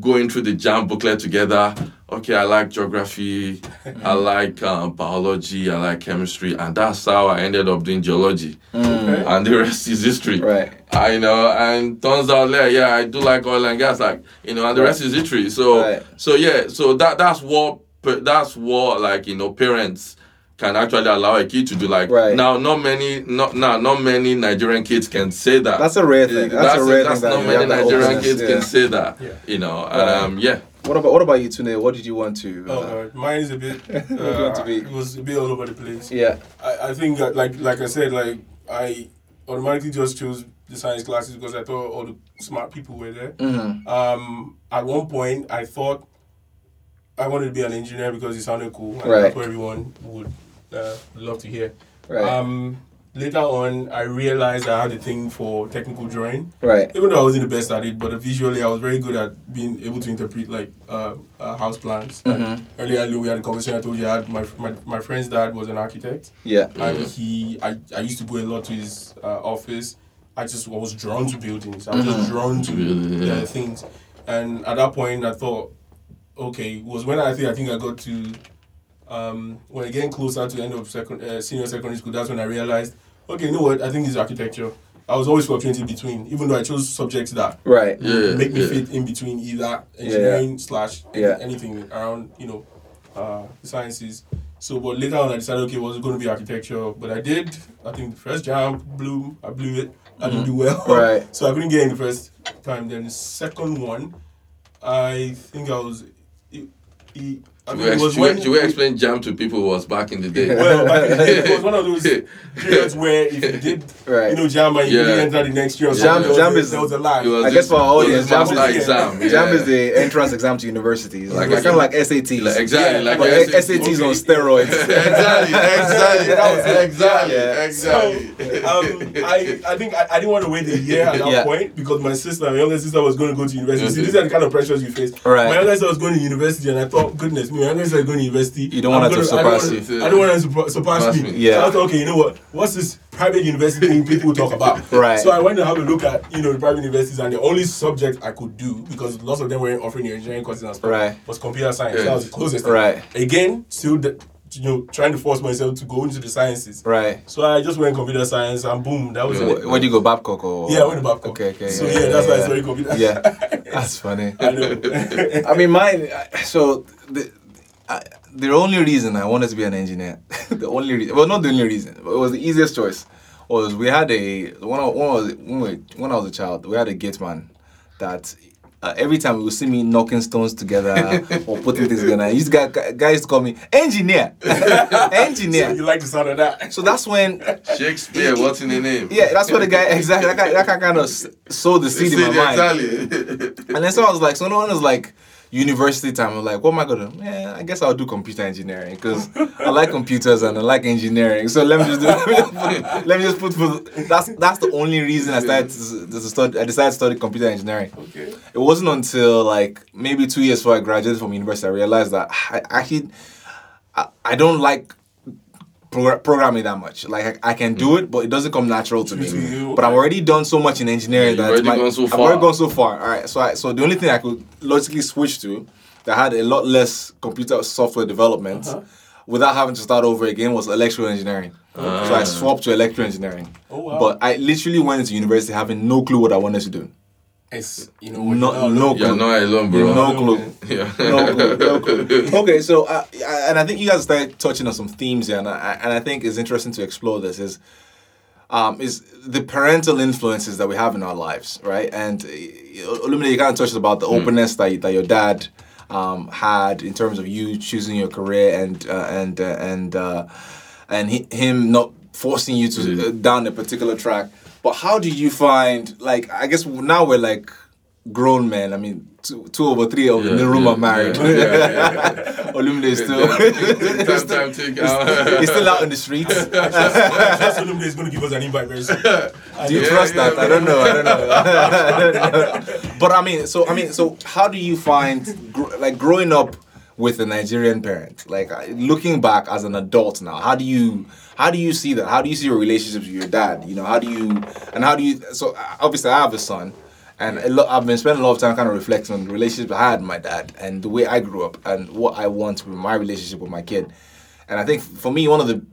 going through the JAMB booklet together okay I like geography I like um, biology I like chemistry and that's how I ended up doing geology Okay. and the rest is history. Right. I know, and turns out, yeah, yeah, I do like oil and gas, like you know, and the rest is history. So, Right. so yeah, so that that's what pa- that's what like you know parents can actually allow a kid to do. Like Right. now, not many, not now, not many Nigerian kids can say that. That's a rare thing. That's a rare that's thing that not many Nigerian openness, kids yeah. can say that. Yeah. You know, Right. um, yeah. What about what about you, Tunde? What did you want to? Oh uh, god, mine is a bit. you Uh, want to be? It was a bit all over the place. yeah. I, I think that like like I said, like I automatically just chose the science classes because I thought all the smart people were there. Mm-hmm. Um, at one point, I thought I wanted to be an engineer because it sounded cool. And Right. That's what everyone would uh, love to hear. Right. Um, later on, I realized I had a thing for technical drawing. right. Even though I wasn't the best at it, but visually I was very good at being able to interpret like uh, uh, house plans. And Mhm. Earlier, we had a conversation. I told you I had my, my my friend's dad was an architect, Yeah. and he I, I used to go a lot to his uh, office. I just was drawn to buildings. I was just drawn to yeah. uh, things, and at that point I thought, okay, was when I think I think I got to um, when I getting closer to the end of second uh, senior secondary school. That's when I realized, okay, you know what? I think it's architecture. I was always fluctuating between, even though I chose subjects that Right. Yeah, make me yeah. fit in between either engineering slash Yeah. anything around you know uh, the sciences. So, but later on, I decided okay, it was going to be architecture. But I did. I think the first JAMB blew. I blew it. I didn't do well. Mm-hmm. Right. so I couldn't get in the first time. Then the second one, I think I was. It, it, I Should mean, we, ex- was should we- should we explain JAMB to people who was back in the day? well, back in the day, it was one of those periods where if you did, Right. you know, JAMB and you Yeah. didn't enter the next year, or JAMB- something, there was JAMB a- is- there was a lie. It was I guess for our audience, jam master is- exam. JAMB is the entrance exam to universities. Like, Like kind of like SATs. Like, exactly, Yeah, like but your SATs on steroids. exactly, exactly, That was it. exactly, Yeah. exactly. So, um, I, I think I, I didn't want to wait a year at that Yeah. point because my sister, my younger sister, was going to go to university. See, these are the kind of pressures you face. Right. My younger sister was going to university, and I thought, goodness me, my younger sister is going to university. You don't want to I surpass you. I don't want to surpa- surpass me. me. Yeah. So I thought, okay, you know what? What's this private university thing people talk about? Right. So I went to have a look at you know the private universities, and the only subject I could do because lots of them weren't offering the engineering courses and stuff Right. was computer science. Yeah. That was the closest. Right. Again, still. The, you know, trying to force myself to go into the sciences. Right. So I just went computer science and boom, that was Yeah. it. Where do you go, Babcock or? Yeah, I went to Babcock. Okay, okay. So yeah, that's why it's very computer Yeah, that's funny. I know. I mean, mine. So the I, the only reason I wanted to be an engineer, the only reason, well, not the only reason, but it was the easiest choice, was we had a when I, when I was when, we, when I was a child, we had a gate man that. Uh, every time he would see me knocking stones together or putting things together, he used to get, guys to call me engineer, engineer. You like the sound of that? So that's when Shakespeare, what's in the name? Yeah, that's what the guy exactly. That guy, that guy kind of sowed the seed in my mind. Exactly. And then so I was like, so no one was like university time. I'm like, what am I gonna? Yeah, I guess I'll do computer engineering because I like computers and I like engineering. So let me just do. let me just put. That's that's the only reason I started to, to study. I decided to study computer engineering. Okay. It wasn't until like maybe two years before I graduated from university I realized that I actually I, I don't like progr- programming that much. Like I, I can do it, but it doesn't come natural to me. You, But I've already done so much in engineering Yeah, that you've already gone so I've already gone so far. All right, so I, so the only thing I could logically switch to that had a lot less computer software development Uh-huh. without having to start over again was electrical engineering. So Ah. I swapped to electrical engineering. Oh, wow. But I literally went into university having no clue what I wanted to do. It's you know what No- you no look, You're not alone, bro. No clue. Yeah. no clue, no clue. Okay, so uh, I- and I think you guys started touching on some themes here, and I, and I think it's interesting to explore this. Is um, is the parental influences that we have in our lives, right? And uh, Olumide, you kind of touched about the openness that that your dad um, had in terms of you choosing your career and uh, and uh, and uh, and he, him not forcing you to uh, down a particular track. But how do you find like I guess now we're like grown men. I mean, two, two over three of Yeah, in the room yeah, are married. yeah, yeah, Olumide is still take out. he's still out in the streets. Olumide is going to give us an invite very soon. Do you trust that? I don't know. I don't know. I don't know. But I mean, so I mean, so how do you find gr- like growing up with a Nigerian parent? Like looking back as an adult now, how do you how do you see that? How do you see your relationships with your dad? You know, how do you and how do you? So uh, obviously, I have a son. And lot, I've been spending a lot of time kind of reflecting on the relationship I had with my dad and the way I grew up and what I want with my relationship with my kid. And I think for me, one of the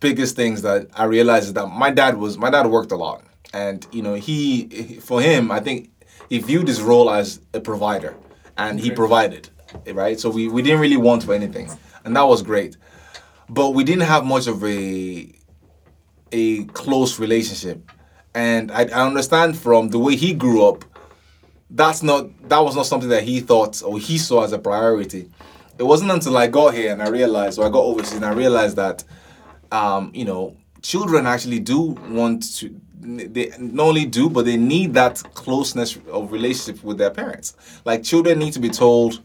biggest things that I realized is that my dad was my dad worked a lot, and you know he for him I think he viewed his role as a provider, and he provided, right? So we we didn't really want for anything, and that was great, but we didn't have much of a a close relationship, and I, I understand from the way he grew up that's not that was not something that he thought or he saw as a priority. It wasn't until I got here and I realized, or I got overseas and I realized that, um, you know, children actually do want to. They not only do, but they need that closeness of relationship with their parents. Like children need to be told,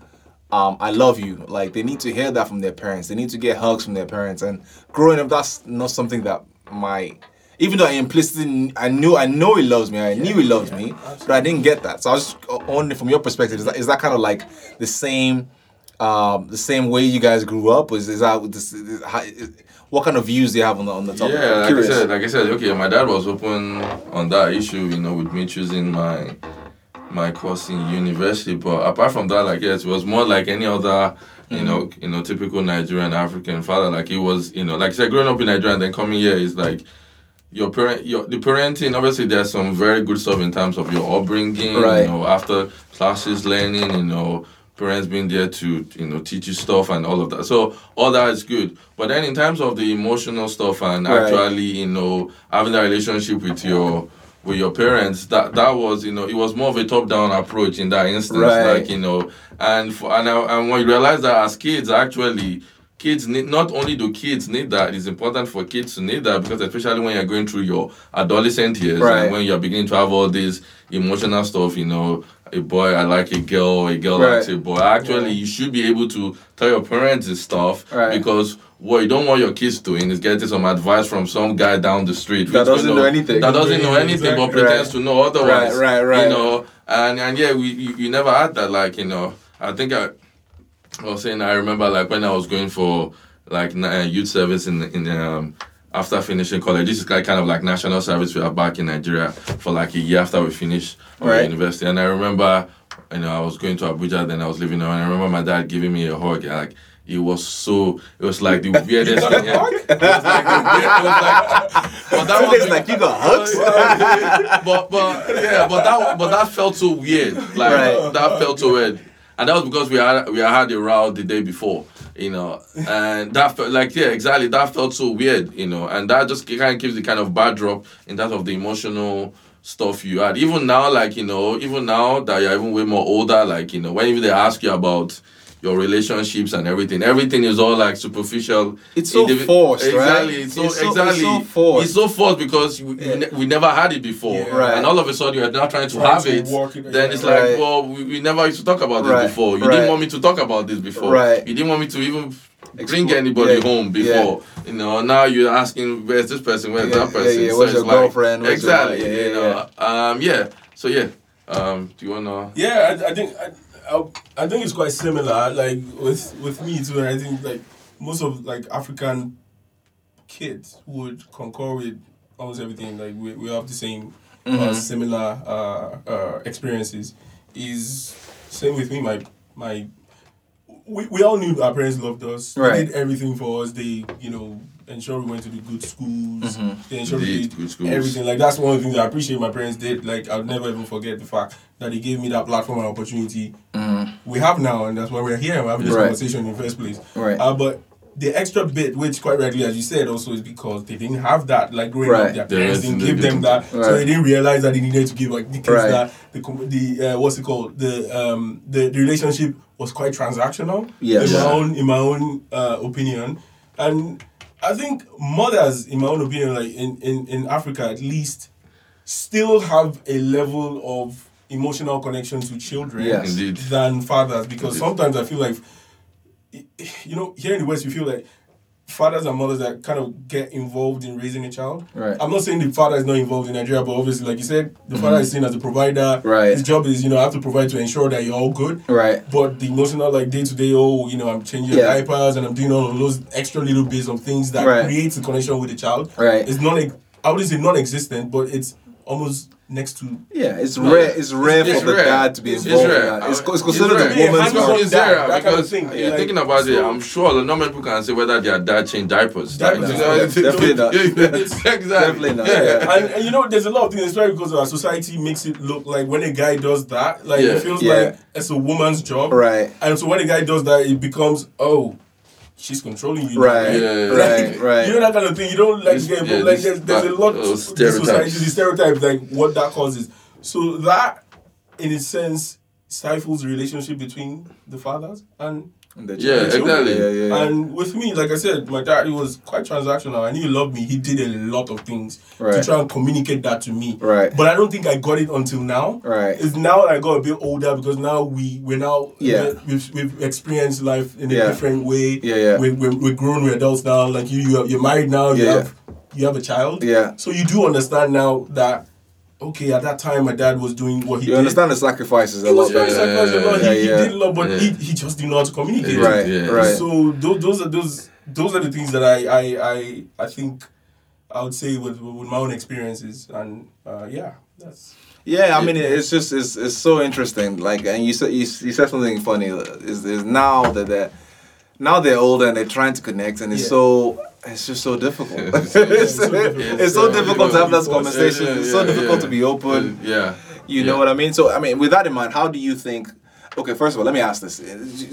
um, "I love you." Like they need to hear that from their parents. They need to get hugs from their parents. And growing up, that's not something that my even though I implicitly I knew I know he loves me, I knew he loves me, but I didn't get that. So I was just wondering from your perspective, is that, is that kind of like the same, um, the same way you guys grew up? Is is that this, is, how, is, what kind of views do you have on the on the topic? Yeah, like. I said, like I said, okay, my dad was open on that issue, you know, with me choosing my my course in university. But apart from that, like yes, it was more like any other, you mm. know, you know, typical Nigerian African father. Like it was, you know, like I said, growing up in Nigeria and then coming here is like your parent your the parenting obviously there's some very good stuff in terms of your upbringing Right. you know after classes learning you know parents being there to you know teach you stuff and all of that so all that is good but then in terms of the emotional stuff and Right. actually you know having that relationship with your with your parents that that was you know it was more of a top down approach in that instance Right. like you know and for and, I, and when you realize that as kids actually kids need not only do kids need that it's important for kids to need that because especially when you're going through your adolescent years Right. and when you're beginning to have all this emotional stuff you know a boy i like a girl a girl Right. likes a boy actually you should be able to tell your parents this stuff Right. because what you don't want your kids doing is getting some advice from some guy down the street That doesn't gonna- know anything. that doesn't know Yeah, anything but pretends Right. to know otherwise Right, right, right. you know and and yeah we you, you never had that like you know i think i I was saying I remember like when I was going for like youth service in in um after finishing college. This is like kind of like national service we are back in Nigeria for like a year after we finished our Right. university. And I remember, you know, I was going to Abuja, then I was living there, and I remember my dad giving me a hug. Like it was so, it was like the weirdest thing. Yeah. It was like the it was like, but that was like you got hugs. but but yeah, but that but that felt so weird. Like Right. that felt so weird. And that was because we had we had a row the day before, you know, and that felt like yeah, exactly. That felt so weird, you know, and that just kind of gives the kind of backdrop in terms of the emotional stuff you had. Even now, like you know, even now that you're even way more older, like you know, when even they ask you about your relationships and everything. Everything is all like superficial. It's so Indivi- forced, exactly. right? It's so, It's so- it's so forced. It's so forced because we, we, Yeah. ne- we never had it before, Yeah. Right. and all of a sudden you're now trying to Trying have to it. work it, then yeah. it's like, Right. well, we, we never used to talk about this Right. before. You Right. didn't want me to talk about this before. Right. You didn't want me to even bring Explo- anybody yeah. home before. You know, now you're asking where's this person, where's Yeah, that person. yeah, So where's it's your girlfriend, where's your exactly. wife? Yeah, you know. Um. Yeah. So yeah. Um. Do you wanna? Yeah, I, I think I, I, I think it's quite similar. Like with with me too. I think like most of like African kids would concur with almost everything. Like we, we have the same uh, similar uh, uh, experiences. Is same with me. My my we, we all knew our parents loved us. Right. They did everything for us. They you know ensured we went to the good schools. They ensured we did good schools. everything. Like that's one of the things I appreciate my parents did. Like I'll never even forget the fact that they gave me that platform and opportunity we have now, and that's why we're here. We're having this Right. conversation in the first place. Right. Uh, but the extra bit, which quite rightly, as you said, also is because they didn't have that. Like growing Right. up, their They parents didn't- didn't give them didn't. that, so they didn't realize that they needed to give like the kids Right. that the the uh, what's it called the um the, the relationship was quite transactional. Yes. In my own in my own uh, opinion, and I think mothers, in my own opinion, like in in in Africa at least, still have a level of emotional connection to children Yes. Than fathers because Indeed. sometimes I feel like, you know, here in the West, you feel like fathers and mothers that kind of get involved in raising a child. Right. I'm not saying the father is not involved in Nigeria, but obviously, like you said, the father mm-hmm. is seen as a provider. Right. His job is, you know, I have to provide to ensure that you're all good. Right. But the emotional, like day to day, oh, you know, I'm changing Yeah. diapers and I'm doing all of those extra little bits of things that Right. creates a connection with the child. Right. It's not, I wouldn't say non-existent, but it's almost next to Yeah, it's No, rare. It's rare it's for the rare. dad to be It's- involved. it's in rare. that. It's, it's considered it's a rare. woman's It's job. rare. It's there That kind of because thing. yeah, Like, thinking about it, I'm sure not many people can say whether their dad changed diapers. Diapers, Like, yeah, you know, definitely not. exactly. Definitely not, Yeah. yeah. and, and you know, there's a lot of things. It's right because our society makes it look like when a guy does that, like Yeah. it feels Yeah. like it's a woman's job. Right. And so when a guy does that, it becomes oh, she's controlling you. Right. right? Yeah. Right. Like, Right. You know that kind of thing. You don't like This- get yeah, like there's, there's a lot of stereotypes. society, the stereotypes like what that causes. So that, in a sense, stifles the relationship between the fathers and Yeah, exactly. Yeah, yeah, yeah. and with me, like I said, my dad he was quite transactional. I knew he loved me. He did a lot of things Right. to try and communicate that to me. Right. But I don't think I got it until now. Right. It's now that I got a bit older because now we we're now Yeah. we've, we've experienced life in a Yeah. different way. Yeah, yeah. We're, we're, we're grown. We're adults now. Like you, you are, you're married now. You Yeah, have you have a child. Yeah. So you do understand now that okay, at that time my dad was doing what he You did. understand the sacrifices a He was lot. very Yeah, sacrificial. yeah, he, yeah, he did a lot, but Yeah. he, he just didn't know how to communicate. Yeah. Right. Yeah. Right. So those, those are those those are the things that I I I, I think I would say with with my own experiences and uh, yeah that's Yeah, I mean, it's just it's, it's so interesting. Like, and you said you, you said something funny. Is is now that they're now they're older and they're trying to connect, and it's Yeah. so it's just so difficult. it's, so difficult. it's so difficult to have yeah, this yeah, conversation. It's so difficult to be open. Yeah. You know Yeah. what I mean? So, I mean, with that in mind, how do you think? Okay, first of all, let me ask this.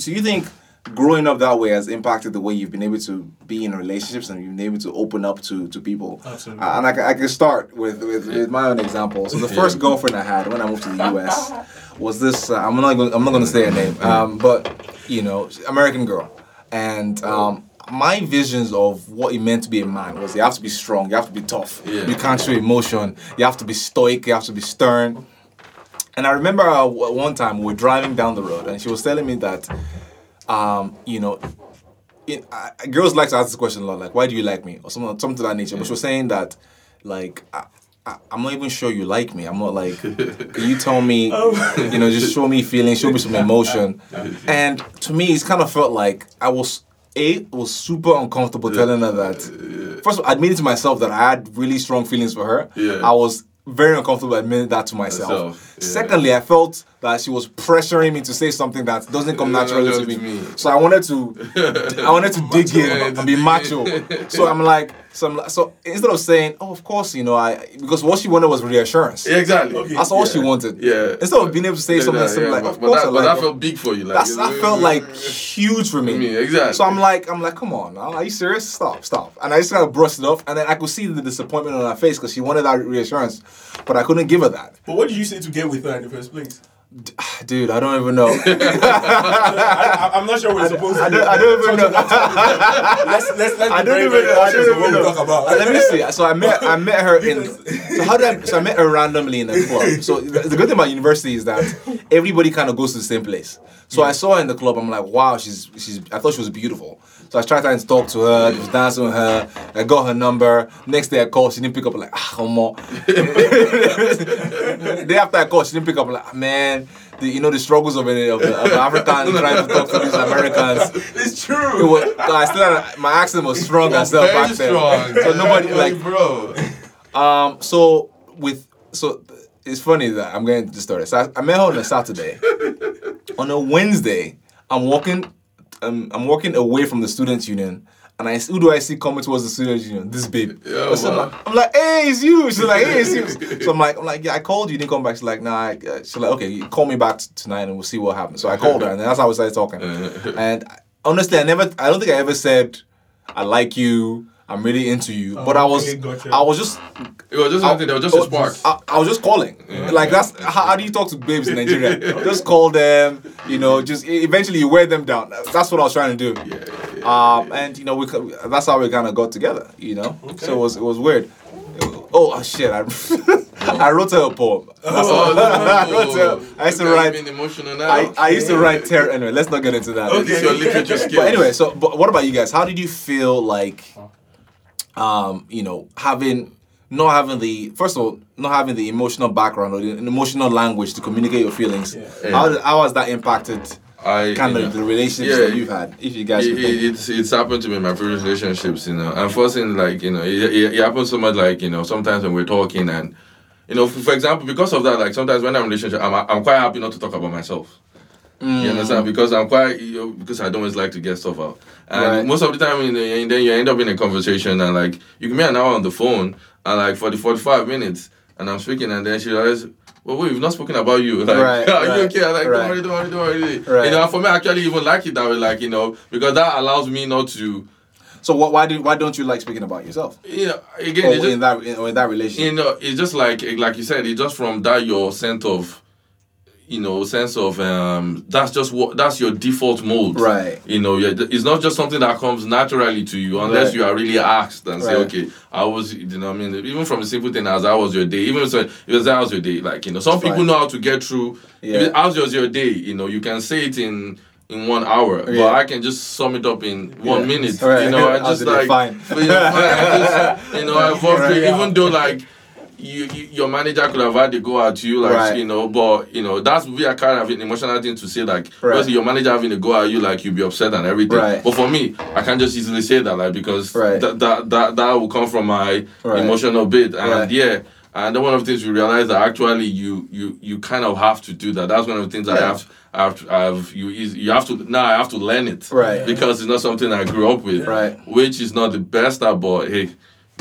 So, you think growing up that way has impacted the way you've been able to be in relationships and you've been able to open up to, to people? Absolutely. Uh, and I, I can start with, with, with my own example. So, the first girlfriend I had when I moved to the US was this. Uh, I'm not. Gonna, I'm not going to say her name, um, but you know, American girl, and. Um, my visions of what it meant to be a man was you have to be strong, you have to be tough, Yeah. you can't show emotion, you have to be stoic, you have to be stern. And I remember uh, one time we were driving down the road, and she was telling me that, um, you know, it, uh, girls like to ask this question a lot, like, "Why do you like me?" or something, something to that nature. But she was saying that, like, I, I, I'm not even sure you like me. I'm not like, can you tell me, oh. you know, just show me feelings, show me some emotion. And to me, it's kind of felt like I was a was super uncomfortable telling her that. First of all, admitting to myself that I had really strong feelings for her. Yeah. I was very uncomfortable admitting that to myself. Myself, yeah. Secondly, I felt that she was pressuring me to say something that doesn't come naturally no, to me. to me. So I wanted to, I wanted to dig Yeah, in and be dig macho. So I'm like, so I'm like, so instead of saying, oh, of course, you know, I because what she wanted was reassurance. Yeah, exactly. Okay. That's all Yeah. she wanted. Yeah. Instead of being able to say Yeah, something yeah, simple like, of but course, that, I but like that felt big for you. Like, That's that felt like huge for me. me, exactly. So I'm like, I'm like, come on, now, are you serious? Stop, stop. And I just kind of brushed it off, and then I could see the disappointment on her face because she wanted that reassurance, but I couldn't give her that. But what did you say to get with her in the first place? Dude, I don't even know. I, I, am not sure we're supposed to. I don't, I don't even know. Let's let's let's I don't even know. I don't what even know. talk about. Let me see. So I met I met her in. So how did I? So I met her randomly in a club. So the the good thing about university is that everybody kind of goes to the same place. So I saw her in the club. I'm like, wow, she's she's. I thought she was beautiful. So I tried to talk to her. I was dancing with her. I got her number. Next day I called. She didn't pick up. I'm like, ah, come on. day after I called, she didn't pick up. I'm like, man, the, you know the struggles of, it, of, the, of the Africans trying to talk to these Americans. It's It true. was, I still had, my accent was strong as very back then. So nobody like bro. um so with so it's funny that I'm getting the story. So I, I met her on a Saturday. on a Wednesday, I'm walking um, I'm walking away from the students union. And I who do I see coming towards the students union? This babe. Yeah, so I'm, like, I'm like, hey, it's you. She's like, hey, it's you. So I'm like, I'm like, yeah, I called you, you didn't come back. She's like, nah. I, uh, she's like, okay, you call me back tonight and we'll see what happens. So I called her, and that's how we started talking. and honestly, I never, I don't think I ever said, I like you. I'm really into you. but I was, okay, gotcha. I was just It was just something. There was just a spark. I, I was just calling. Like that's how, how do you talk to babes in Nigeria? just call them. You know, just eventually you wear them down. That's what I was trying to do. Yeah, yeah, yeah. Um, and you know, we that's how we kind of got together. You know, so it was it was weird. Oh, oh shit! I, I wrote a poem. That's Oh, all. no. I wrote her. I used to write. emotional now. I, I used to write terror. Anyway, let's not get into that. Is your literature skills. But anyway, so but what about you guys? How did you feel like, um, you know, having not having the first of all, not having the emotional background or the emotional language to communicate your feelings? How did, how has that impacted I kind of know, the relationships yeah, that you've had? If you guys, it, it, it's it's happened to me in my previous relationships, you know. And first thing, like you know, it, it, it happens so much, like you know, sometimes when we're talking and, you know, for, for example, because of that, like sometimes when I'm in a relationship, I'm I'm quite happy not to talk about myself. You mm. understand? Because I'm quite, you know, because I don't always like to get stuff out. And Right. most of the time, you know, and then you end up in a conversation and like you can be an hour on the phone and like for the 45 minutes and I'm speaking and then she realizes, well, wait, we've not spoken about you. Like, Right, are right, you okay? I'm like, right. don't worry, don't worry, don't worry. Right. You know, for me, I actually even like it that way, like, you know, because that allows me not to, so what, why do why don't you like speaking about yourself? you know, again, Or just, in that in, or in that relationship? you know, it's just like, like you said, it's just from that your sense of, you know, sense of um, that's just what that's your default mode, Right. You know, it's not just something that comes naturally to you unless Right. you are really asked and say, Right. okay, I was, you know, I mean, even from a simple thing as how was your day, even if it was how was your day, like you know, some people Right. know how to get through. Yeah. If it, how's your day? You know, you can say it in. In one hour, Yeah. but I can just sum it up in one Yeah. minute. Right. You know, I just like, Fine. you know, I just, you know, I evolved even though like you, you your manager could have had to go at you like Right. you know but you know that's we are kind of an emotional thing to say like Right. your manager having to go at you like you'll be upset and everything Right. but for me I can't just easily say that like because Right. that, that that that will come from my Right. emotional bit and yeah and then one of the things we realize that actually you you you kind of have to do that that's one of the things I have I have, I have you you have to now I have to learn it Right. because it's not something I grew up with Right. which is not the best at but hey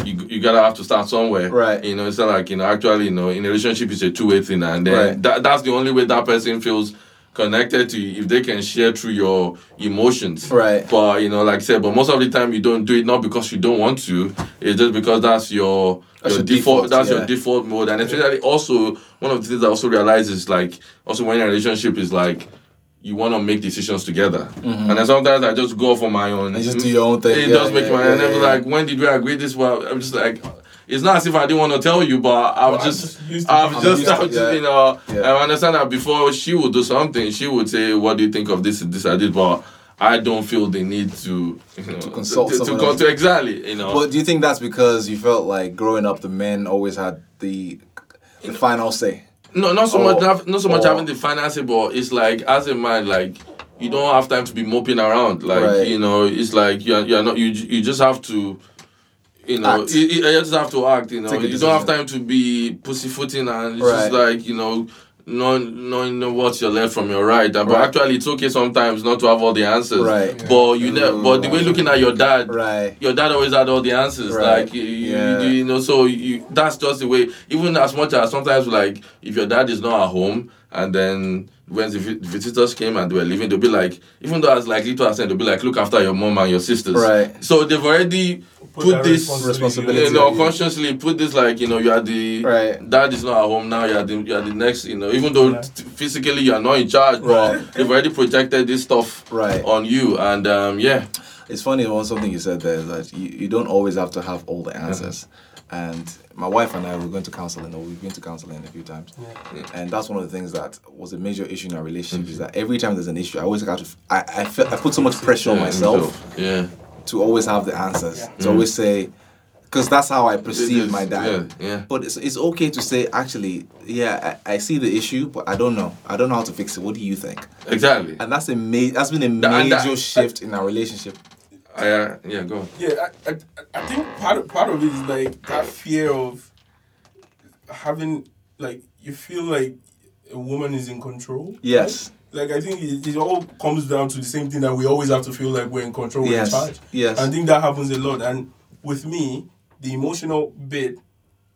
you, you gotta have to start somewhere Right. you know it's not like you know actually you know in a relationship it's a two-way thing and then Right. that, that's the only way that person feels connected to you if they can share through your emotions Right. but you know like I said but most of the time you don't do it not because you don't want to it's just because that's your That's your your default, default, that's yeah. your default mode and especially also one of the things I also realize is like also when a relationship is like you want to make decisions together mm-hmm. and then sometimes I just go for my own And just do your own thing. it Yeah, does make yeah, my yeah, and then yeah. like when did we agree this well I'm just like it's not as if I didn't want to tell you but I'm I'm just just used to I'm it. just, it, just you know Yeah. I understand that before she would do something she would say what do you think of this this I did but I don't feel the need to you know to consult to, to, someone go to exactly you know But do you think that's because you felt like growing up, the men always had the, the final say? No, not so Or- much. Not, so much or- having the finances, but it's like as a man, like you don't have time to be moping around. Like Right. you know, it's like you're you're not. You you just have to. You know, you, you just have to act. You know, you don't have time to be pussyfooting and it's Right. just like you know. Knowing, knowing know what's your left from your right. But Right. actually, it's okay sometimes not to have all the answers. Right. But you ne- but the way looking at your dad, Right. your dad always had all the answers. Right. Like you, you, Yeah. you know, so you that's just the way. Even as much as sometimes like if your dad is not at home and then when the vi- visitors came and they were leaving, they'll be like, even though I was like little accent, they'll be like, look after your mom and your sisters. Right. So they've already Put put, this responsibility you know, on you. consciously put this like you know you are the Right. dad is not at home now you are the you are the next you know even though Yeah. t- physically you are not in charge but they've already projected this stuff Right. on you and um yeah It's funny one something you said there is that you, you don't always have to have all the answers. And my wife and I were going to counseling, or we've been to counseling a few times, and that's one of the things that was a major issue in our relationship. Is that every time there's an issue, I always have to. I I, felt, I put so much pressure on myself yeah to always have the answers. To always say, because that's how I perceive is, my dad. yeah, yeah. But it's, it's okay to say, actually, yeah, I, I see the issue, but I don't know. I don't know how to fix it. What do you think? exactly And that's a ma- that's been a That- major that- shift in our relationship. I, uh, yeah go on. Yeah, I, I, I think part of, part of it is like that fear of having like you feel like a woman is in control. Yes. Like I think it, it all comes down to the same thing that we always have to feel like we're in control, we're Yes, in charge. yes. I think that happens a lot. And with me, the emotional bit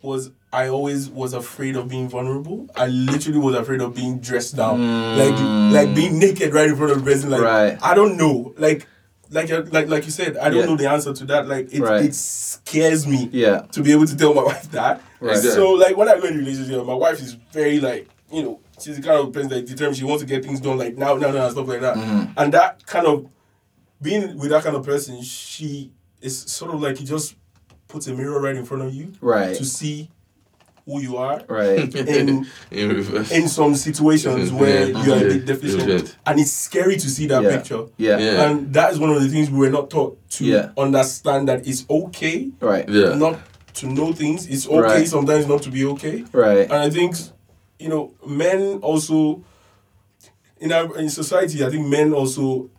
was I always was afraid of being vulnerable. I literally was afraid of being dressed down, like like being naked right in front of the person. Like Mm. Right. I don't know, like. Like, you- like like you said, I don't Yeah. know the answer to that. Like it, Right. it scares me Yeah. to be able to tell my wife that. Right. So like when I go in a relationship, my wife is very like you know she's the kind of person that determines she wants to get things done like now now now and stuff like that. Mm-hmm. And that kind of being with that kind of person, she is sort of like he just puts a mirror right in front of you Right. to see who you are. Right. In in in some situations where Yeah. you are a bit deficient, Yeah. and it's scary to see that Yeah. picture. Yeah. Yeah. And that is one of the things we were not taught to Yeah. understand that it's okay Right. yeah not to know things. It's okay Right. sometimes not to be okay. Right. And I think, you know, men also in our in society, I think men also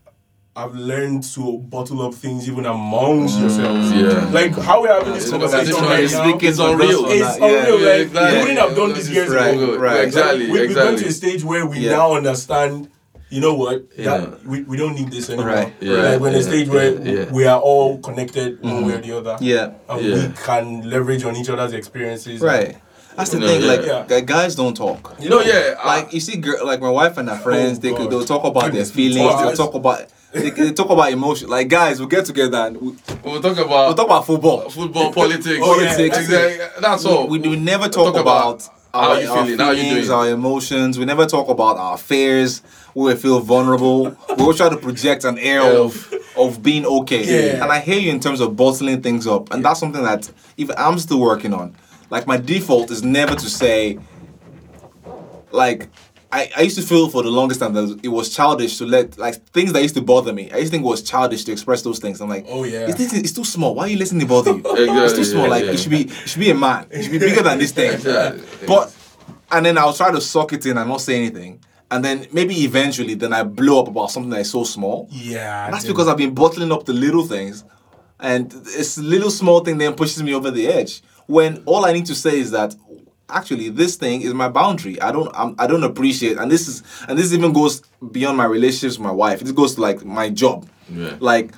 have learned to bottle up things even amongst mm, yourselves. yeah Like how we're having this It's conversation right now. it's unreal. It's yeah. unreal. Yeah, like exactly. we wouldn't have done this years Right, ago. right. exactly we, we've gone to a stage where we Yeah. now understand. You know what? Yeah. That we, we don't need this anymore. Right, Yeah, Like we're in a stage where yeah, yeah. we are all connected one way mm-hmm. or the other. Yeah. And Yeah. we can leverage on each other's experiences. Right. That's the No, thing. yeah. Like Yeah. guys don't talk. You no know, yeah I- Like you see, girl, like my wife and her friends, Oh, they could they'll talk about their feelings. twice. They'll talk about they, they talk about emotion. Like guys, we'll get together and we, we'll talk about we'll talk about football. football politics yeah, Politics. exactly that's all We, we never talk, talk about about, how our, you our feeling, how you feelings, doing. our emotions. We never talk about our fears. We feel vulnerable. we always try to project an air of of being okay. Yeah. And I hear you in terms of bottling things up, and that's something that even I'm still working on. Like my default is never to say, like. I, I used to feel for the longest time that it was childish to let like things that used to bother me. I used to think it was childish to express those things. I'm like, Oh, yeah. it's, it's too small. Why are you letting to bother you? it's too small. yeah, like yeah. you should be, you should be a man. It should be bigger than this thing. Yeah. But and then I'll try to suck it in and not say anything. And then maybe eventually, then I blow up about something that is so small. Yeah. And that's then- because I've been bottling up the little things, and this little small thing then pushes me over the edge. When all I need to say is that actually this thing is my boundary. I don't I'm, I don't appreciate, and this is and this even goes beyond my relationships with my wife. This goes to like my job. Yeah. Like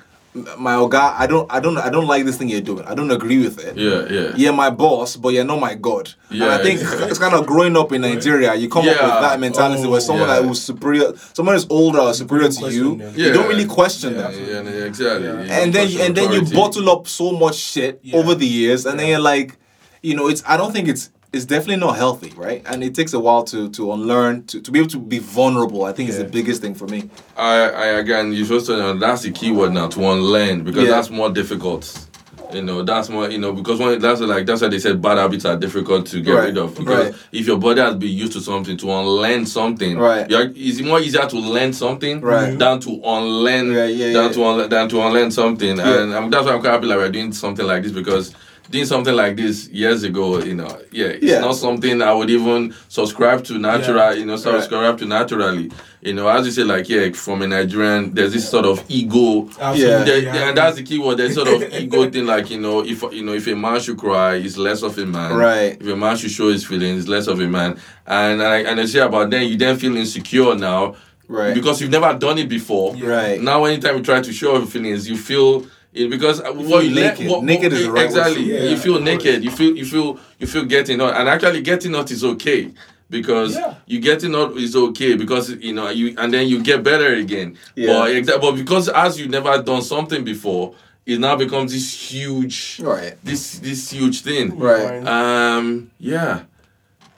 my oga, I don't I don't I don't like this thing you're doing. I don't agree with it yeah yeah you're my boss, but you're not my god. Yeah, and I think exactly. it's kind of growing up in Nigeria. You come up with that mentality Oh, where someone oh, yeah. that who's superior, someone who's older or superior to you, question them. you don't really question yeah, them. yeah, yeah, exactly Yeah. You And then question and then you bottle up so much shit Yeah. over the years, and then you're like, you know, it's I don't think it's it's definitely not healthy, right? And it takes a while to to unlearn to, to be able to be vulnerable. I think is the biggest thing for me. I, I again, you supposed to know that's the key word now to unlearn because Yeah. that's more difficult. You know, that's more you know because when that's like that's why they said bad habits are difficult to get Right, rid of because right. if your body has been used to something to unlearn something, Right. you're, it's more easier to learn something Right. than to unlearn Yeah, yeah, than yeah. to unlearn than to unlearn something, Yeah. and um, that's why I'm quite happy like we're doing something like this because doing something like this years ago, you know, yeah, it's Yeah. not something I would even subscribe to natural, Yeah. you know, subscribe to naturally. You know, as you say, like, yeah, from a Nigerian, there's this sort of ego. Absolutely, There- yeah. and that's the key word. There's sort of ego thing, like you know, if you know, if a man should cry, he's less of a man. Right. If a man should show his feelings, he's less of a man. And I and I say about then, you then feel insecure now, Right. Because you've never done it before. Right. Now, anytime you try to show your feelings, you feel it because uh, what you naked. le- what, Naked is the right word to exactly. say. You feel naked. You feel you feel you feel getting out, and actually getting out is okay because Yeah. you getting out is okay because you know you and then you get better again. Yeah. But exa- but because as you never done something before, it now becomes this huge Right. this this huge thing. Right. Um. Yeah.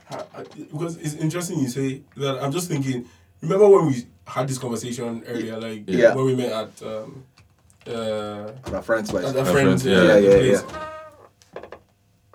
I- I- because it's interesting you say that. I'm just thinking. Remember when we had this conversation earlier, like Yeah. when we met at um, uh, My friend's place. at a friend's yeah. Yeah, yeah, place.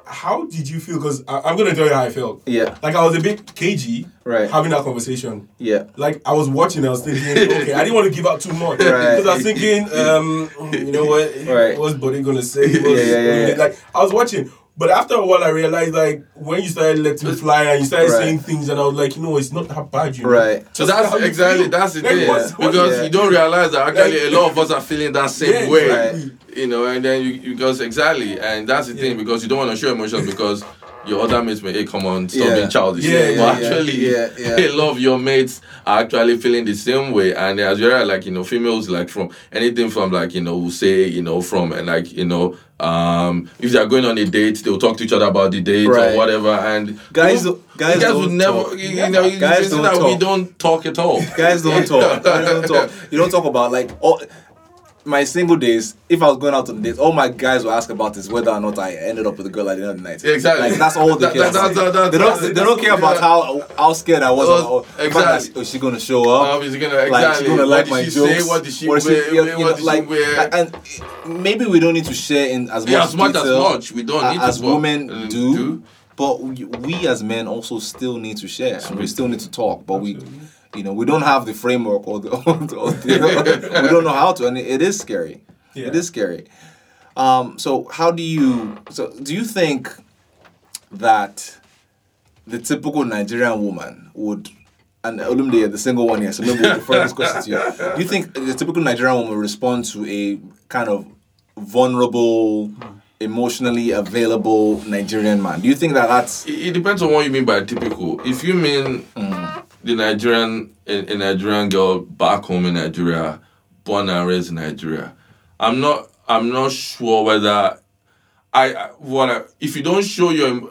How did you feel? Because I'm gonna tell you how I felt. Yeah. Like I was a bit cagey Right. having that conversation. Yeah. Like I was watching, I was thinking, okay, I didn't want to give out too much Right. because I was thinking, um, you know what, Right. what's Buddy gonna say? Yeah, yeah, yeah, yeah. Like I was watching, but after a while, I realized like when you started letting fly and you started Right. saying things, and I was like, you know, it's not that bad, you know. Right. So that's exactly that's the thing because Yeah. you don't realize that actually Like- a lot of us are feeling that same Yeah, way, exactly. you know, and then you you because exactly, and that's the thing because you don't want to show emotions because your other mates may hey come on stop being childish, Yeah, but yeah, actually yeah, yeah. a lot of your mates are actually feeling the same way, and as you're like you know females like from anything from like you know will say you know from and like you know um if they're going on a date they'll talk to each other about the date Right. or whatever and Guys you guys guys would never talk. you know Guys don't that we talk. don't talk at all. Guys don't talk. Guys don't talk. You don't talk about like all my single days. If I was going out on dates, all my guys will ask about is whether or not I ended up with a girl at the end of the night. Yeah, Exactly. Like that's all they That- care about. they don't. They don't care about how how scared I was. Or, exactly. Is she gonna show up? Um, is gonna like exactly? she's gonna what like did my she jokes. say? What did she What wear? she- you know, what did like, she wear? And maybe we don't need to share in as much, Yeah, as much as much. We don't need as to, but, women uh, do, do. But we, we as men also still need to share. and We still need to talk, but we, you know, we don't have the framework or the, or the, or the- we don't know how to, and it, it is scary. Yeah. It is scary. Um, so how do you? So do you think that the typical Nigerian woman would? And Olumide, the single one here, so maybe we'll refer this question to you. Do you think the typical Nigerian woman will respond to a kind of vulnerable, emotionally available Nigerian man? Do you think that that's It, it depends on what you mean by typical. If you mean Mm. The Nigerian, a, a Nigerian girl back home in Nigeria, born and raised in Nigeria, I'm not. I'm not sure whether I, I what I, if you don't show your.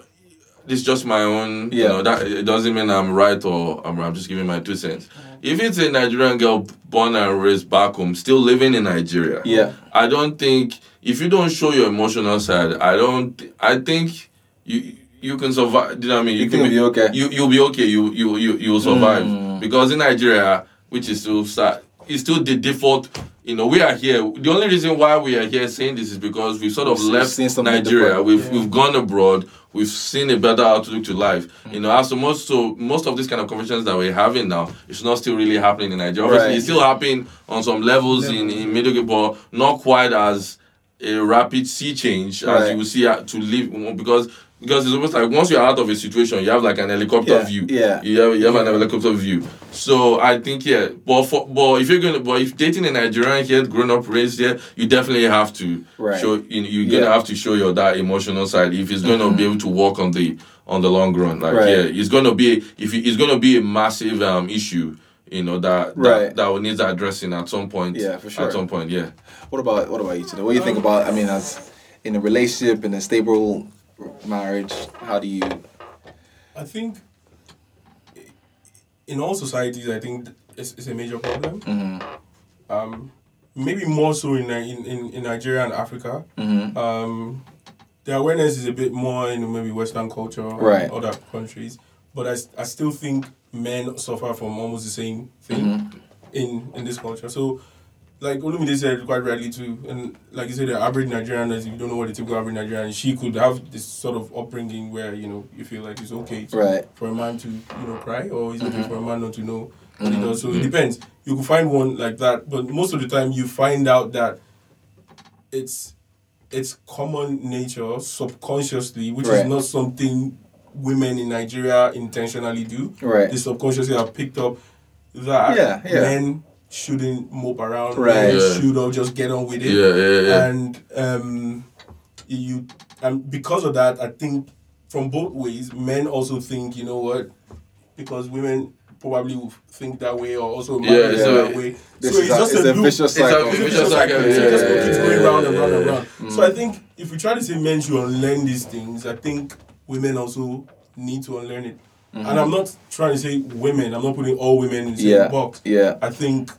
This is just my own. You Yeah. know that it doesn't mean I'm right or I'm, I'm just giving my two cents. If it's a Nigerian girl born and raised back home, still living in Nigeria, Yeah. I don't think if you don't show your emotional side, I don't. I think you you can survive. Do you know what I mean? You think you'll be okay? You you'll be okay. You you you you'll survive Mm. because in Nigeria, which is still sad, is still the default. You know, we are here. The only reason why we are here saying this is because we've sort of We've left seen Nigeria. We've we've gone abroad. We've seen a better outlook to life. Mm. You know, as to most so most of these kind of conversations that we're having now, it's not still really happening in Nigeria. Obviously, Right. it's still happening on some levels in in middle, but not quite as a rapid sea change as you will see uh, to live because because it's almost like once you're out of a situation, you have like an helicopter Yeah, view. yeah. You have you have an helicopter view. So I think yeah, but for but if you're gonna but if dating a Nigerian here, grown up raised here, you definitely have to Right. show you know, you're gonna have to show your that emotional side if it's gonna be able to work on the on the long run. Like Right. yeah, it's gonna be if it- it's gonna be a massive um issue. You know that that, Right. that will need addressing at some point. Yeah, for sure. At some point, yeah. What about what about you today? What do you think about? I mean, as in a relationship in a stable marriage, how do you? I think in all societies, I think it's, it's a major problem. Mm-hmm. Um, maybe more so in, in, in, in Nigeria and Africa. Mm-hmm. Um, the awareness is a bit more in maybe Western culture or Right. other countries. But I, I still think men suffer from almost the same thing Mm-hmm. in, in this culture. So, like Olumide said quite rightly too, and like you said, the average Nigerian, as you don't know what the typical average Nigerian, she could have this sort of upbringing where you know you feel like it's okay to, Right. for a man to you know cry, or it's okay Mm-hmm. for a man not to know what he does. So it depends. You can find one like that, but most of the time you find out that it's it's common nature subconsciously, which Right. is not something women in Nigeria intentionally do. Right. They subconsciously have picked up that Yeah, yeah. men shouldn't mope around. Right. Yeah. should all just get on with it. Yeah, yeah, yeah. And um, you and because of that, I think from both ways, men also think, you know what, because women probably think that way or also Yeah, so that way. This so it's a, just it's a a vicious cycle. It's a vicious cycle. cycle. It Yeah, just yeah, keeps going yeah, round and round and yeah, round. So I think if we try to say men should unlearn these things, I think women also need to unlearn it. And I'm not trying to say women. I'm not putting all women in the same Yeah, box. yeah. I think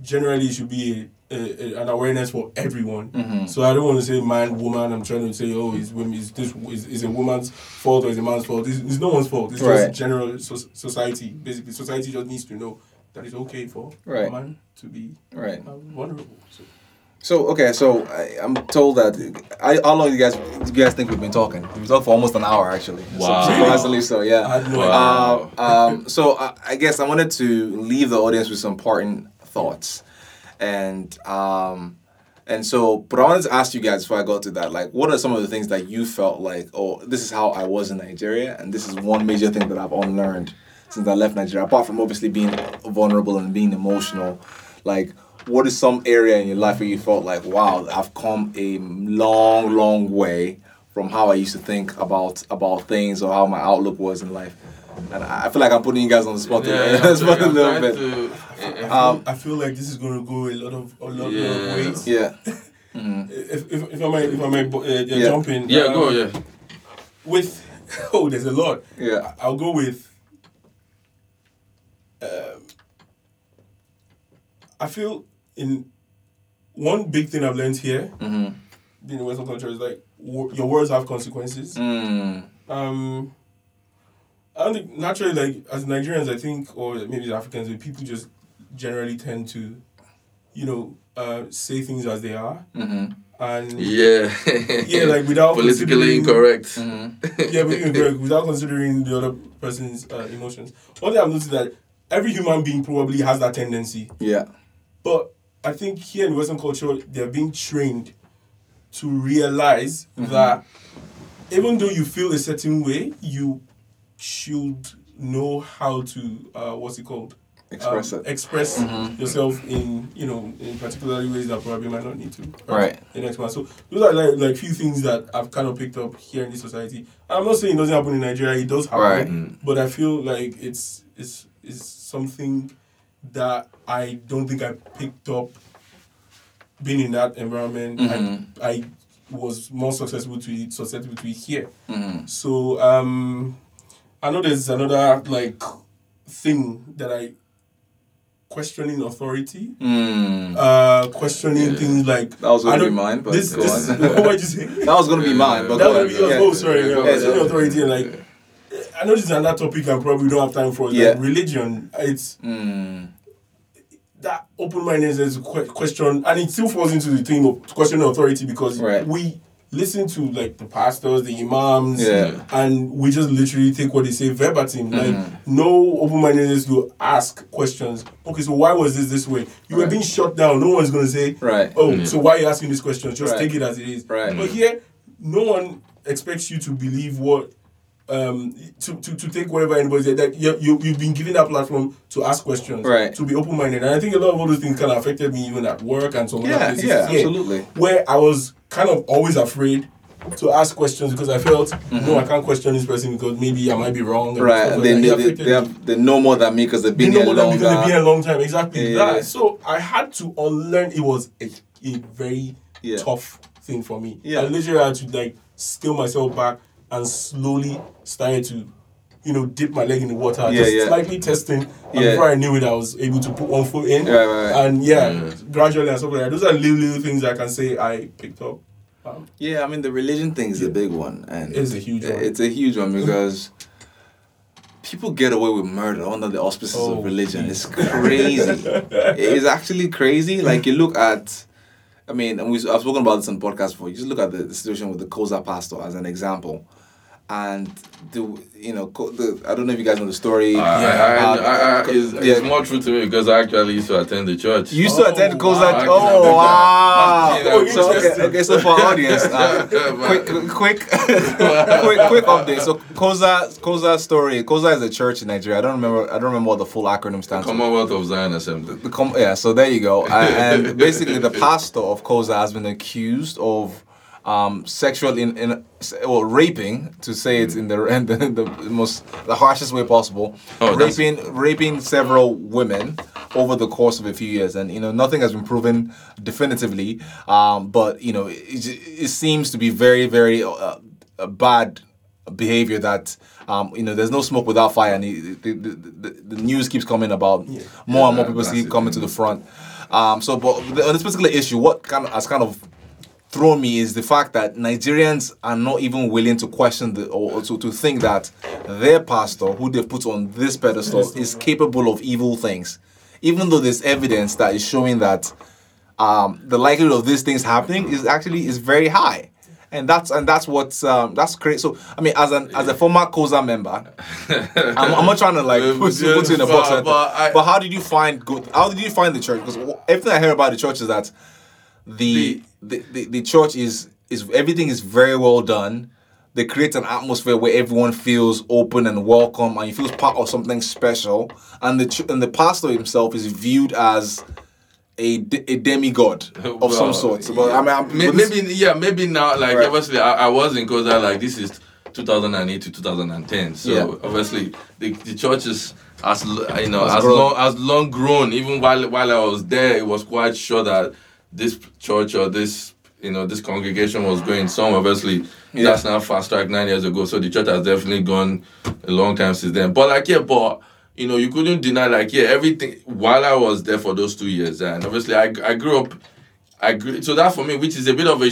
generally it should be a, a, an awareness for everyone. Mm-hmm. So I don't want to say man, woman. I'm trying to say, oh, is women is this is, is a woman's fault or is a man's fault? It's, it's no one's fault. It's Right. just general so- society. Basically, society just needs to know that it's okay for Right. a man to be Right. uh, vulnerable. So. So okay, so I, I'm told that I, how long you guys you guys think we've been talking? We've been talking for almost an hour actually. Wow. So, surprisingly so, yeah. Wow. idea. Um, um, so I, I guess I wanted to leave the audience with some parting thoughts, and um, and so, but I wanted to ask you guys before I go to that, like, what are some of the things that you felt like, oh, this is how I was in Nigeria, and this is one major thing that I've unlearned since I left Nigeria. Apart from obviously being vulnerable and being emotional, like, what is some area in your life where you felt like, wow, I've come a long, long way from how I used to think about about things or how my outlook was in life. And I I feel like I'm putting you guys on the spot, Yeah, a- I'm on the spot a little bit. to- eh, Um, I feel like this is going to go a lot of a lot, lot Yeah. of ways. yeah. If, if, if I may if I may uh, uh, Yeah. jump in. yeah, um, go, yeah. With oh, there's a lot. Yeah. I- I'll go with. Um, I feel in one big thing I've learned here, Mm-hmm. being in Western culture, is like your words have consequences. Mm. Um, I don't think naturally, like as Nigerians, I think, or maybe as Africans, people just generally tend to, you know, uh, say things as they are, Mm-hmm. and Yeah. yeah, like without Politically incorrect. Mm-hmm. yeah, incorrect, without considering the other person's uh, emotions. One thing I've noticed that every human being probably has that tendency, Yeah. but I think here in Western culture, they're being trained to realize Mm-hmm. that even though you feel a certain way, you should know how to uh, what's it called Express Um, it. express Mhm. yourself in you know in particular ways that probably might not need to Right. the next one so those are like like few things that I've kind of picked up here in this society I'm not saying it doesn't happen in Nigeria it does happen Right. But I feel like it's it's it's something that I don't think I picked up being in that environment. Mhm. I I was more successful to it, susceptible to it here. Mm-hmm. So um, I know there's another like thing that I questioning authority, Mm. uh, questioning Yeah. things like That was I gonna be don't- mine, but this go this on. what would you say? That was gonna be mine, but That go would on. be yours. Yeah. Oh, sorry. Yeah, Yeah, questioning authority and like I know this is another topic and probably we don't have time for. Like, Yeah. religion. It's Mm. That open-mindedness is que- question, and it still falls into the thing of questioning authority because Right. we listen to like the pastors, the imams, Yeah. and we just literally take what they say verbatim. Like Mhm. no open-mindedness to ask questions. Okay, so why was this this way? You were Right. being shut down. No one's gonna say, Right. "Oh, Yeah. so why are you asking these questions?" Just Right. take it as it is. Right. But here, no one expects you to believe what. Um, to, to, to take whatever anybody said that you, you you've been given that platform to ask questions Right. to be open minded and I think a lot of all those things kind of affected me even at work and some Yeah, places yeah, here, absolutely. where I was kind of always afraid to ask questions because I felt no I can't question this person because maybe I might be wrong and Mm-hmm. Right. And like they, they, they, they, have, they know more than me because they've They been know here more than they've been a long time. Exactly Yeah. that. So I had to unlearn. It was a, a very Yeah. tough thing for me. Yeah. I literally had to like scale myself back and slowly started to, you know, dip my leg in the water, Yeah, just yeah. slightly testing. And Yeah. before I knew it, I was able to put one foot in. Right, right, right. And yeah, Yeah. gradually and stuff like that. Those are little little things I can say I picked up. Um, Yeah, I mean the religion thing is a big one, and It's a huge one. It's a huge one because people get away with murder under the auspices Oh, of religion. please. It's crazy. it's actually crazy. Like you look at, I mean, and we I've spoken about this on podcast before. You just look at the, the situation with the COZA pastor as an example, and the you know co- the I don't know if you guys know the story. I, I, I, Uh, I, I, it's, yeah. it's more true to me because I actually used to attend the church. You used to Oh, attend COZA. wow. Oh wow! Oh, so okay, okay, so for our audience, uh, quick, quick, quick, quick update. So COZA, COZA story. COZA is a church in Nigeria. I don't remember. I don't remember what the full acronym stands for. Commonwealth of Zion Assembly. The com- yeah, so there you go. Uh, and basically, the pastor of COZA has been accused of um, sexual in, in well, raping, to say it in the, in the the most the harshest way possible, Oh, that's- raping raping several women over the course of a few years, and you know nothing has been proven definitively. Um, but you know it, it seems to be very very uh, uh, bad behavior that um, you know there's no smoke without fire. And the, the, the, the, the news keeps coming about more and more people that's keep coming to the front. Um, so but on this particular issue what kind of has kind of thrown me is the fact that Nigerians are not even willing to question the or to, to think that their pastor who they put on this pedestal is capable of evil things. Even though there's evidence that is showing that um, the likelihood of these things happening is actually is very high. And that's and that's what's um, that's great. So i mean as an as a former COZA member I'm, I'm not trying to like put, you- put you in a box but- but I- but how did you find good how did you find the church? Because everything i hear about the church is that the the, the, the the church is is everything is very well done they create an atmosphere where everyone feels open and welcome and you feel part of something special and the and the pastor himself is viewed as a, de- a demigod of some Well, sort but i mean I'm, May- but this- maybe yeah, maybe now like Right. obviously I, I was in COZA like this is 2008 to 2010. So Yeah. obviously the, the church is as you know Has as long as long grown. Even while while I was there, it was quite sure that this church or this you know this congregation was going some. Obviously Yeah. that's now fast track nine years ago. So the church has definitely gone a long time since then. But like yeah, but you know you couldn't deny like yeah everything while I was there for those two years and obviously I I grew up. I agree. So that for me, which is a bit of a,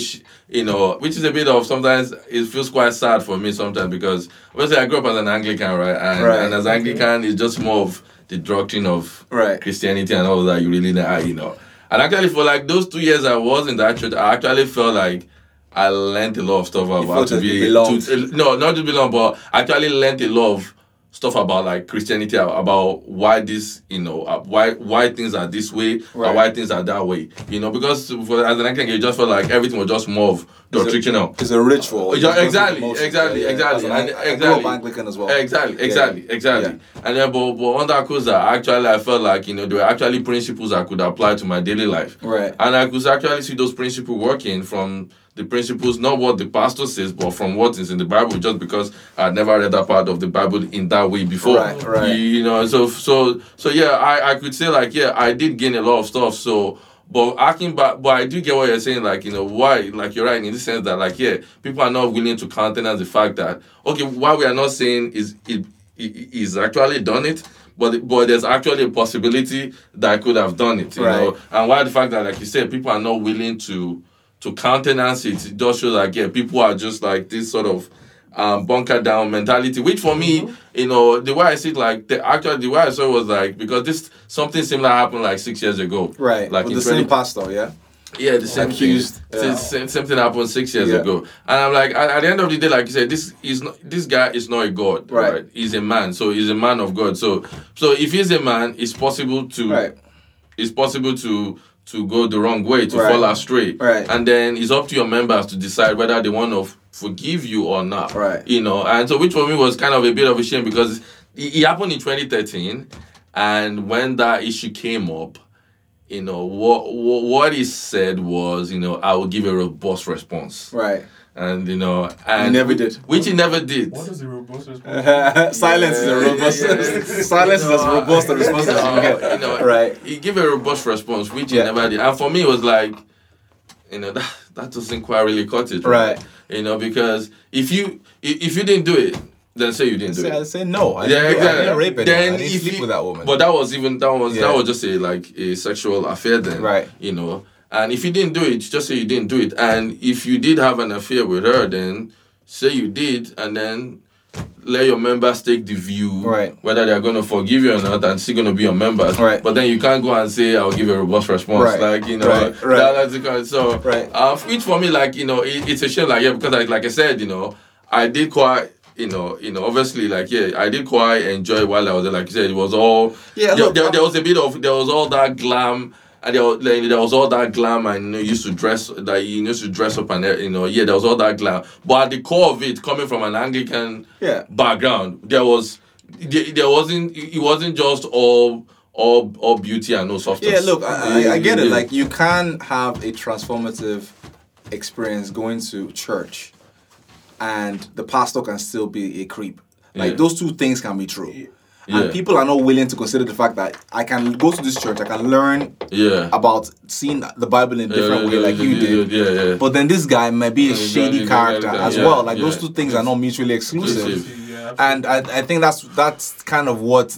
you know, which is a bit of sometimes it feels quite sad for me sometimes because obviously I grew up as an Anglican, right? And, Right. and as mm-hmm. Anglican, it's just more of the doctrine of Right. Christianity and all that you really know, you know. And actually, for like those two years I was in that church, I actually felt like I learned a lot of stuff about to be to, no, not to belong, but I actually learned a lot of stuff about like Christianity, about why this, you know, uh, why why things are this way Right. or why things are that way, you know, because for, as an Anglican, you just felt like everything was just more of doctrinal. it's a ritual Yeah, exactly, exactly, Yeah, yeah. exactly, As an- and exactly. Anglican as well Exactly, exactly, Yeah. exactly. And then, but, but under Akuza, actually, I felt like you know there were actually principles I could apply to my daily life. Right. And I could actually see those principles working from the principles, not what the pastor says, but from what is in the Bible. Just because I never read that part of the Bible in that way before. Right, right. You, know, so so so yeah, I I could say like yeah, I did gain a lot of stuff. So. But acting back, but I do get what you're saying. Like you know, why? Like you're right in the sense that like yeah, people are not willing to countenance the fact that okay, why we are not saying is it is actually done it, but but there's actually a possibility that I could have done it. You Right. know, and why the fact that like you said, people are not willing to to countenance it, it does show like yeah, people are just like this sort of um, bunker down mentality. Which for me, you know, the way I see it, like the actually the way I saw it was like because this something similar happened like six years ago. right Like the same pastor yeah yeah, the same Accused, thing. yeah. Same, same thing happened six years Yeah. ago, and I'm like, at, at the end of the day, like you said, this is not this guy is not a god, Right. right? He's a man, so he's a man of God. So, so if he's a man, it's possible to right it's possible to to go the wrong way, to Right. fall astray, Right. And then it's up to your members to decide whether they want to f- forgive you or not, Right. You know, and so which for me was kind of a bit of a shame because it, it happened in 2013, and when that issue came up, you know what, what what he said was, you know, I will give a robust response, right and you know, and never did. which he never did. What is the robust response? silence is a robust yeah, yeah. silence is as robust a response as you get you know, right He gave a robust response, which Yeah. he never did. And for me, it was like, you know, that, that doesn't quite really cut it. Right. You know, because if you i- if you didn't do it, then say you didn't do say, I it. say no I Yeah, didn't, do- I exactly. didn't rape anyone Then I didn't if sleep you- with that woman But that was even that was Yeah. that was just a like a sexual affair then. Right. You know. And if you didn't do it, just say you didn't do it. And if you did have an affair with her, then say you did, and then let your members take the view Right. whether they're going to forgive you or not, and still going to be your members. Right. But then you can't go and say I'll give a robust response, Right. like you know. Right, right. that- that's the kind. So, Right. uh, which for me, like you know, it, it's a shame, like yeah, because like, like I said, you know, I did quite you know, you know, obviously, like yeah, I did quite enjoy while I was there. Like you said, it was all Yeah, There, look, there, there was a bit of there was all that glam. And there was, like, there was all that glam, and you know, used to dress like you used to dress up, and you know, yeah, there was all that glam. But at the core of it, coming from an Anglican Yeah. background, there was there, there wasn't it wasn't just all all all beauty and no substance. Yeah, look, I, I, I get it. Like, you can have a transformative experience going to church, and the pastor can still be a creep. Like, Yeah. those two things can be true. Yeah. And people are not willing to consider the fact that I can go to this church, I can learn yeah. about seeing the Bible in a different way, like you did. But then this guy might be a shady character as well. Like those two things are not mutually exclusive. And I, I think that's that's kind of what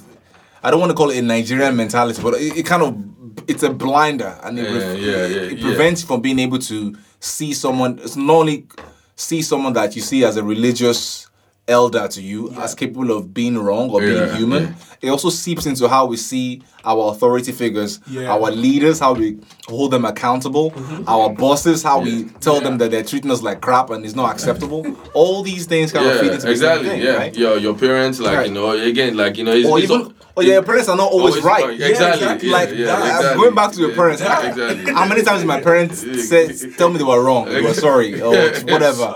I don't want to call it a Nigerian mentality, but it, it kind of it's a blinder and it, ref- it prevents you from being able to see someone. It's not only see someone that you see as a religious elder to you as capable of being wrong or being human. yeah. It also seeps into how we see our authority figures, Yeah. our leaders, how we hold them accountable, mm-hmm. our bosses, how we tell them that they're treating us like crap and it's not acceptable. All these things kind of feed yeah, into the exactly. same thing, yeah, right? your your parents, like Right. you know, again, like you know, it's, or it's even, or yeah, your parents are not always, always right. right. Exactly, exactly. yeah, like yeah, that- I'm going back to your Yeah, parents. exactly. How many times did my parents Exactly. say, tell me they were wrong, they were sorry, or whatever?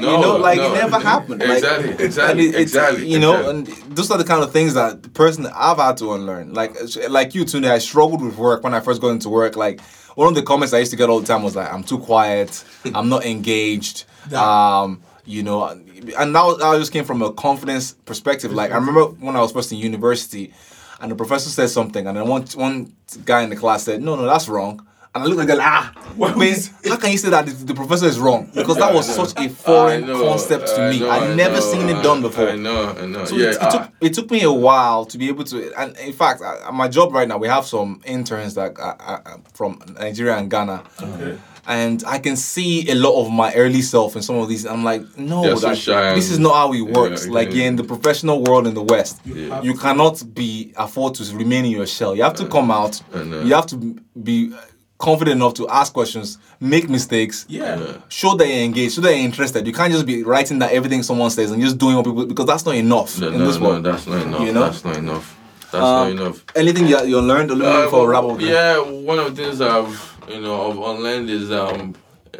No, you know, like no. it never happened. Like, Exactly, and exactly, it- exactly, You know, exactly. and those are the kind of things that the person that I've had to unlearn. Like, like you, Tunde, I struggled with work when I first got into work. Like, one of the comments I used to get all the time was like, "I'm too quiet. I'm not engaged." Um, you know, and that, was, that just came from a confidence perspective. Like, I remember when I was first in university, and the professor said something, and then one one guy in the class said, "No, no, that's wrong." And I looked at the ah, What man, how can you say that the, the professor is wrong? Because that was such a foreign know, concept to me. I'd I never know, seen it done before. I know, I know. So yeah, it, it, took, it took me a while to be able to, and in fact, at my job right now, we have some interns that uh, uh, from Nigeria and Ghana, Okay. and I can see a lot of my early self in some of these. I'm like, no, They're so this is not how it works. yeah, like yeah. in the professional world in the West, Yeah. you cannot be afford to remain in your shell. You have to come out. You have to be confident enough to ask questions, make mistakes, Yeah. show that you're engaged, show that you're interested. You can't just be writing that everything someone says and just doing what people because that's not enough no, in no, this no, world. that's not enough. You know? That's not enough. That's Um, not enough. Anything you, you learned, Olumide, Uh, before we wrap up? yeah, one of the things I've you know I've unlearned is um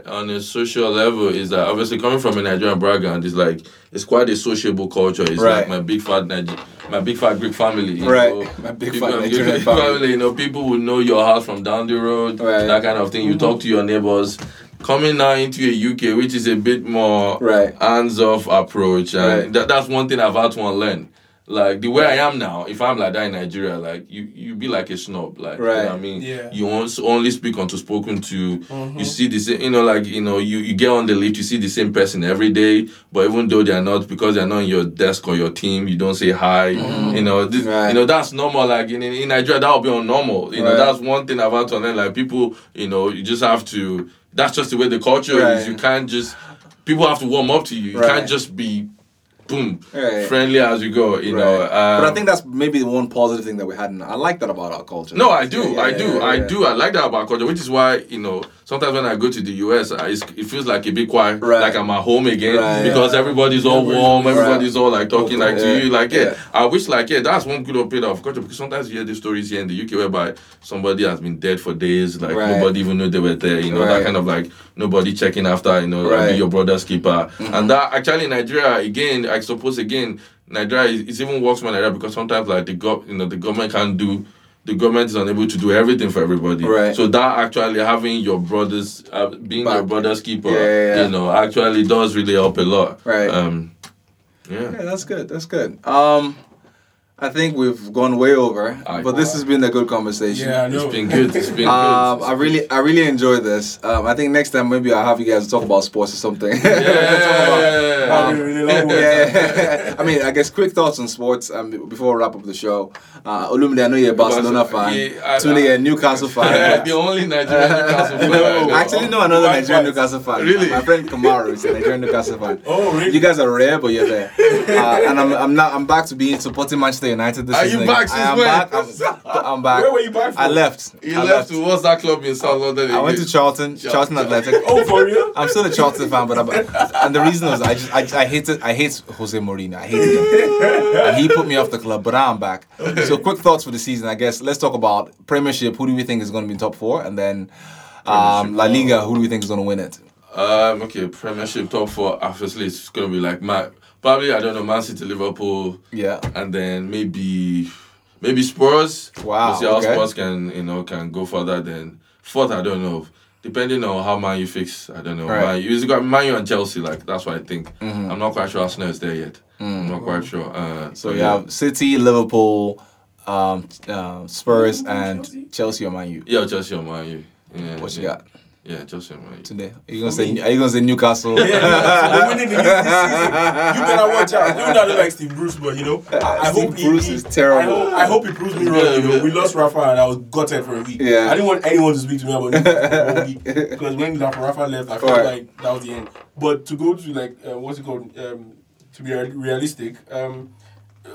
on a social level is that obviously coming from a Nigerian background is like it's quite a sociable culture. It's Right. like my big fat Niger- my big fat Greek family. Right. know. My big People- fat Nigerian fat family. You know, people will know your house from down the road. Right. That kind of thing. You mm-hmm. talk to your neighbors. Coming now into a UK, which is a bit more Right. hands-off approach, and Right. that, that's one thing I've had to unlearn. Like the way I am now, if I'm like that in Nigeria, like you, you be like a snob, like you know Right. what I mean. Yeah. You only, only speak unto spoken to. You mm-hmm. see the same, you know, like you know, you, you get on the lift, you see the same person every day, but even though they are not because they are not in your desk or your team, you don't say hi. Mm-hmm. You know, this, Right. you know that's normal. Like in, in Nigeria, that would be unnormal. You know, that's one thing I've had to learn. Like people, you know, you just have to. That's just the way the culture Right. is. You can't just. People have to warm up to you. You Right. can't just be, boom, Right. friendly as you go. You know. Right. but I um, think that's maybe the one positive thing that we had. And I like that about our culture. no, I do, Yeah, yeah, I do, yeah, I do. I like that about culture, which is why you know sometimes when I go to the US, I, it's, it feels like a bit quiet, Right. like I'm at home again Right. because everybody's all warm, everybody's all like talking like Yeah. to you, like yeah. Yeah. I wish like yeah, that's one good opinion of culture because sometimes you hear the stories here in the UK whereby somebody has been dead for days, like Right. nobody even knew they were there, you know that kind of like nobody checking after, you know, like. Mm-hmm. be your brother's keeper, and that actually in Nigeria again, I suppose again. Nigeria is even worse than Nigeria because sometimes like the gov you know the government can't do the government is unable to do everything for everybody. Right. So that actually having your brothers uh, being your brother's keeper, Yeah, yeah, yeah. you know, actually does really help a lot. Right. Um yeah. Yeah, that's good. That's good. Um, I think we've gone way over, Aye. but this has been a good conversation. Yeah, I It's know. been good. It's been Um, good. I really, I really enjoyed this. Um, I think next time maybe I'll have you guys talk about sports or something. yeah. I really yeah, I mean, I guess quick thoughts on sports um, before we wrap up the show. Uh, Olumide, I know you're a Barcelona fan. Yeah, I- Tunde a Newcastle fan. the only Nigerian Newcastle fan. I. I actually know another White Nigerian ones. Newcastle fan. Really? My friend Kamaru is a Nigerian Newcastle fan. Oh, really? You guys are rare, but you're there. Uh, and I'm, I'm not. I'm back to being supporting Manchester Manchester United this Are you season. back I since am when? back. I'm, I'm back. Where were you back from? I left. He I left to what's that club in South London? I went to? Charlton, Charlton Charlton. Athletic. Oh, for real? I'm still a Charlton fan, but I'm, and the reason was I just I, I hated I hate Jose Mourinho. I hated him, and he put me off the club. But I'm back. So quick thoughts for the season. I guess let's talk about Premiership. Who do we think is going to be in top four, and then um, La Liga. Who do we think is going to win it? Um, okay, Premiership top four. Obviously, it's gonna be like Man. Probably I don't know Man City, Liverpool, Yeah. and then maybe maybe Spurs. Wow, We'll see how okay. Spurs can you know can go further. than fourth, I don't know. Depending on how Man U fix, I don't know. Right. Mm-hmm. Man U, it's got Man U and Chelsea. Like that's what I think. I'm not quite sure Arsenal is there yet. I'm not quite sure. Uh, So but you have City, Liverpool, um, uh, Spurs, and Chelsea or Man U. yeah, Chelsea or Man U. Yeah, What you got Yeah, Chelsea or Man today? Are you gonna say? Are you gonna say Newcastle? Yeah, yeah. So winning the league this season. You better watch out. You know, I don't like Steve Bruce, but you know, I, I Steve hope he, Bruce he- is terrible. I hope, I hope he proves me wrong. You know, we lost Rafa and I was gutted for a week. Yeah. I didn't want anyone to speak to me about Newcastle for a whole week because when Rafa Rafa left, I felt Right. like that was the end. But to go to like uh, what's it called? Um, to be realistic, um,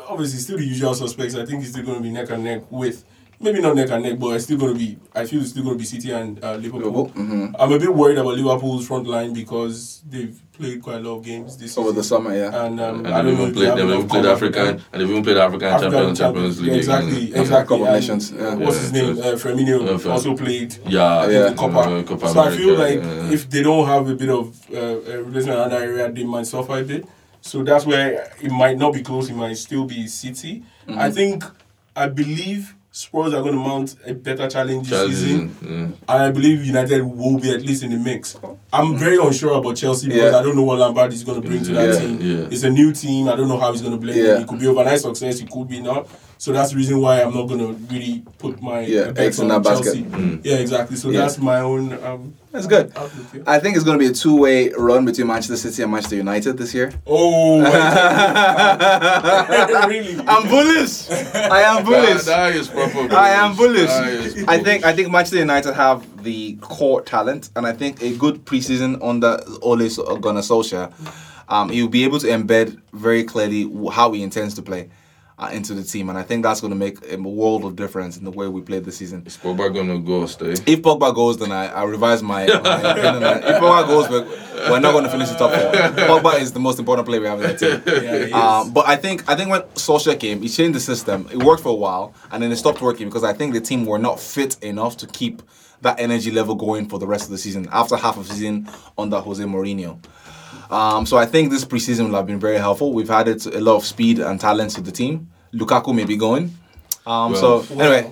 obviously still the usual suspects. I think he's still going to be neck and neck with. Maybe not neck and neck, but it's still going to be. I feel it's still going to be City and uh, Liverpool. Liverpool, mhm. I'm a bit worried about Liverpool's front line because they've played quite a lot of games this Over season. the summer, yeah. And, um, And I they've don't know even if played, they they've have even played enough African, confidence. and they've even played African, African Champions, Champions League. Exactly, again. exactly. Cup of Nations, yeah. What's Yeah, his name? Uh, Firmino Yeah, also played Yeah, Yeah. the Copa. uh, Copa so I feel like yeah. if they don't have a bit of uh, uh, replacement in that area, they might suffer a bit. So that's where it might not be close. It might still be City. Mm-hmm. I think, I believe Spurs are going to mount a better challenge this season. And I believe United will be at least in the mix. I'm very unsure about Chelsea because Yeah. I don't know what Lampard is going to bring to that Yeah, team. yeah. It's a new team. I don't know how he's going to play. It could be overnight success. It could be not. So that's the reason why I'm not going to really put my Yeah, eggs in on that basket. Mm. Yeah, exactly. So Yeah. that's my own. Um, That's good. outlook here. I think it's going to be a two-way run between Manchester City and Manchester United this year. Oh, really? I'm bullish. I am bullish. That, that is proper. I am bullish. That is I think. I think Manchester United have the core talent, and I think a good preseason under Ole So- Gunnar Solskjaer, um, he will be able to embed very clearly how he intends to play uh, into the team, and I think that's going to make a world of difference in the way we play this season. Is Pogba gonna go stay? If Pogba goes, then I, I revise my, my opinion. If Pogba goes, we're, we're not going to finish the top four. Pogba is the most important player we have in that team. Yeah. Um, but I think I think when Solskjaer came, he changed the system. It worked for a while, and then it stopped working because I think the team were not fit enough to keep that energy level going for the rest of the season after half of the season under Jose Mourinho. Um, so I think this preseason will have been very helpful. We've added a lot of speed and talent to the team. Lukaku may be going. Um, so Well, anyway,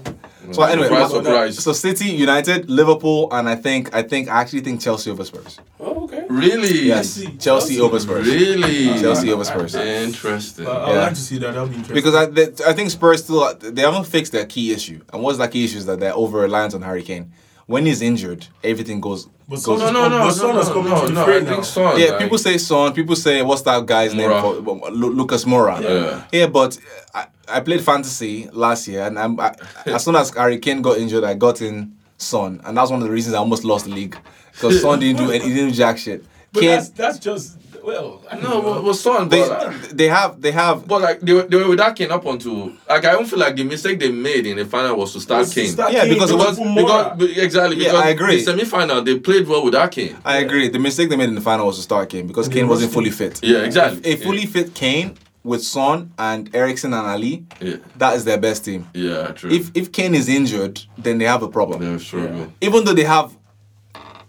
so anyway, Surprise, surprise. so City, United, Liverpool, and I think I think I actually think Chelsea over Spurs. oh, okay. Really? Yes, Chelsea. Chelsea, Chelsea. over Spurs. Really? Chelsea over Spurs. Interesting. Uh, I'd Yeah. like to see that. That'll be interesting. Because I, they, I think Spurs still they haven't fixed their key issue, and what's that key issue is that they're over reliant on Harry Kane. When he's injured, everything goes. But goes Son no, no, no, But no, Son has no, come no, into the no. I think Son. yeah, like, people say Son. People say what's that guy's name? For, Lu- Lucas Moura. Yeah. Yeah, but uh, I, I played fantasy last year, and I'm, I, as soon as Harry Kane got injured, I got in Son, and that's one of the reasons I almost lost the league because Son didn't do any, he didn't do jack shit. But that's, that's just, well, I No, know. but, but son, they, but, uh, they have they have but like they were, they were with that Kane up until like I don't feel like the mistake they made in the final was to start Was to Kane. start Yeah, Kane, because it was- put because, Moura. be- exactly Yeah, I agree. the semi-final they played well with that Kane. I agree. The mistake they made in the final was to start Kane because And Kane they wasn't fully fit. Yeah, exactly. A fully fit Kane with Son and Eriksen and Alli, Yeah, that is their best team. yeah, true. If if Kane is injured, then they have a problem. they're struggling. Even though they have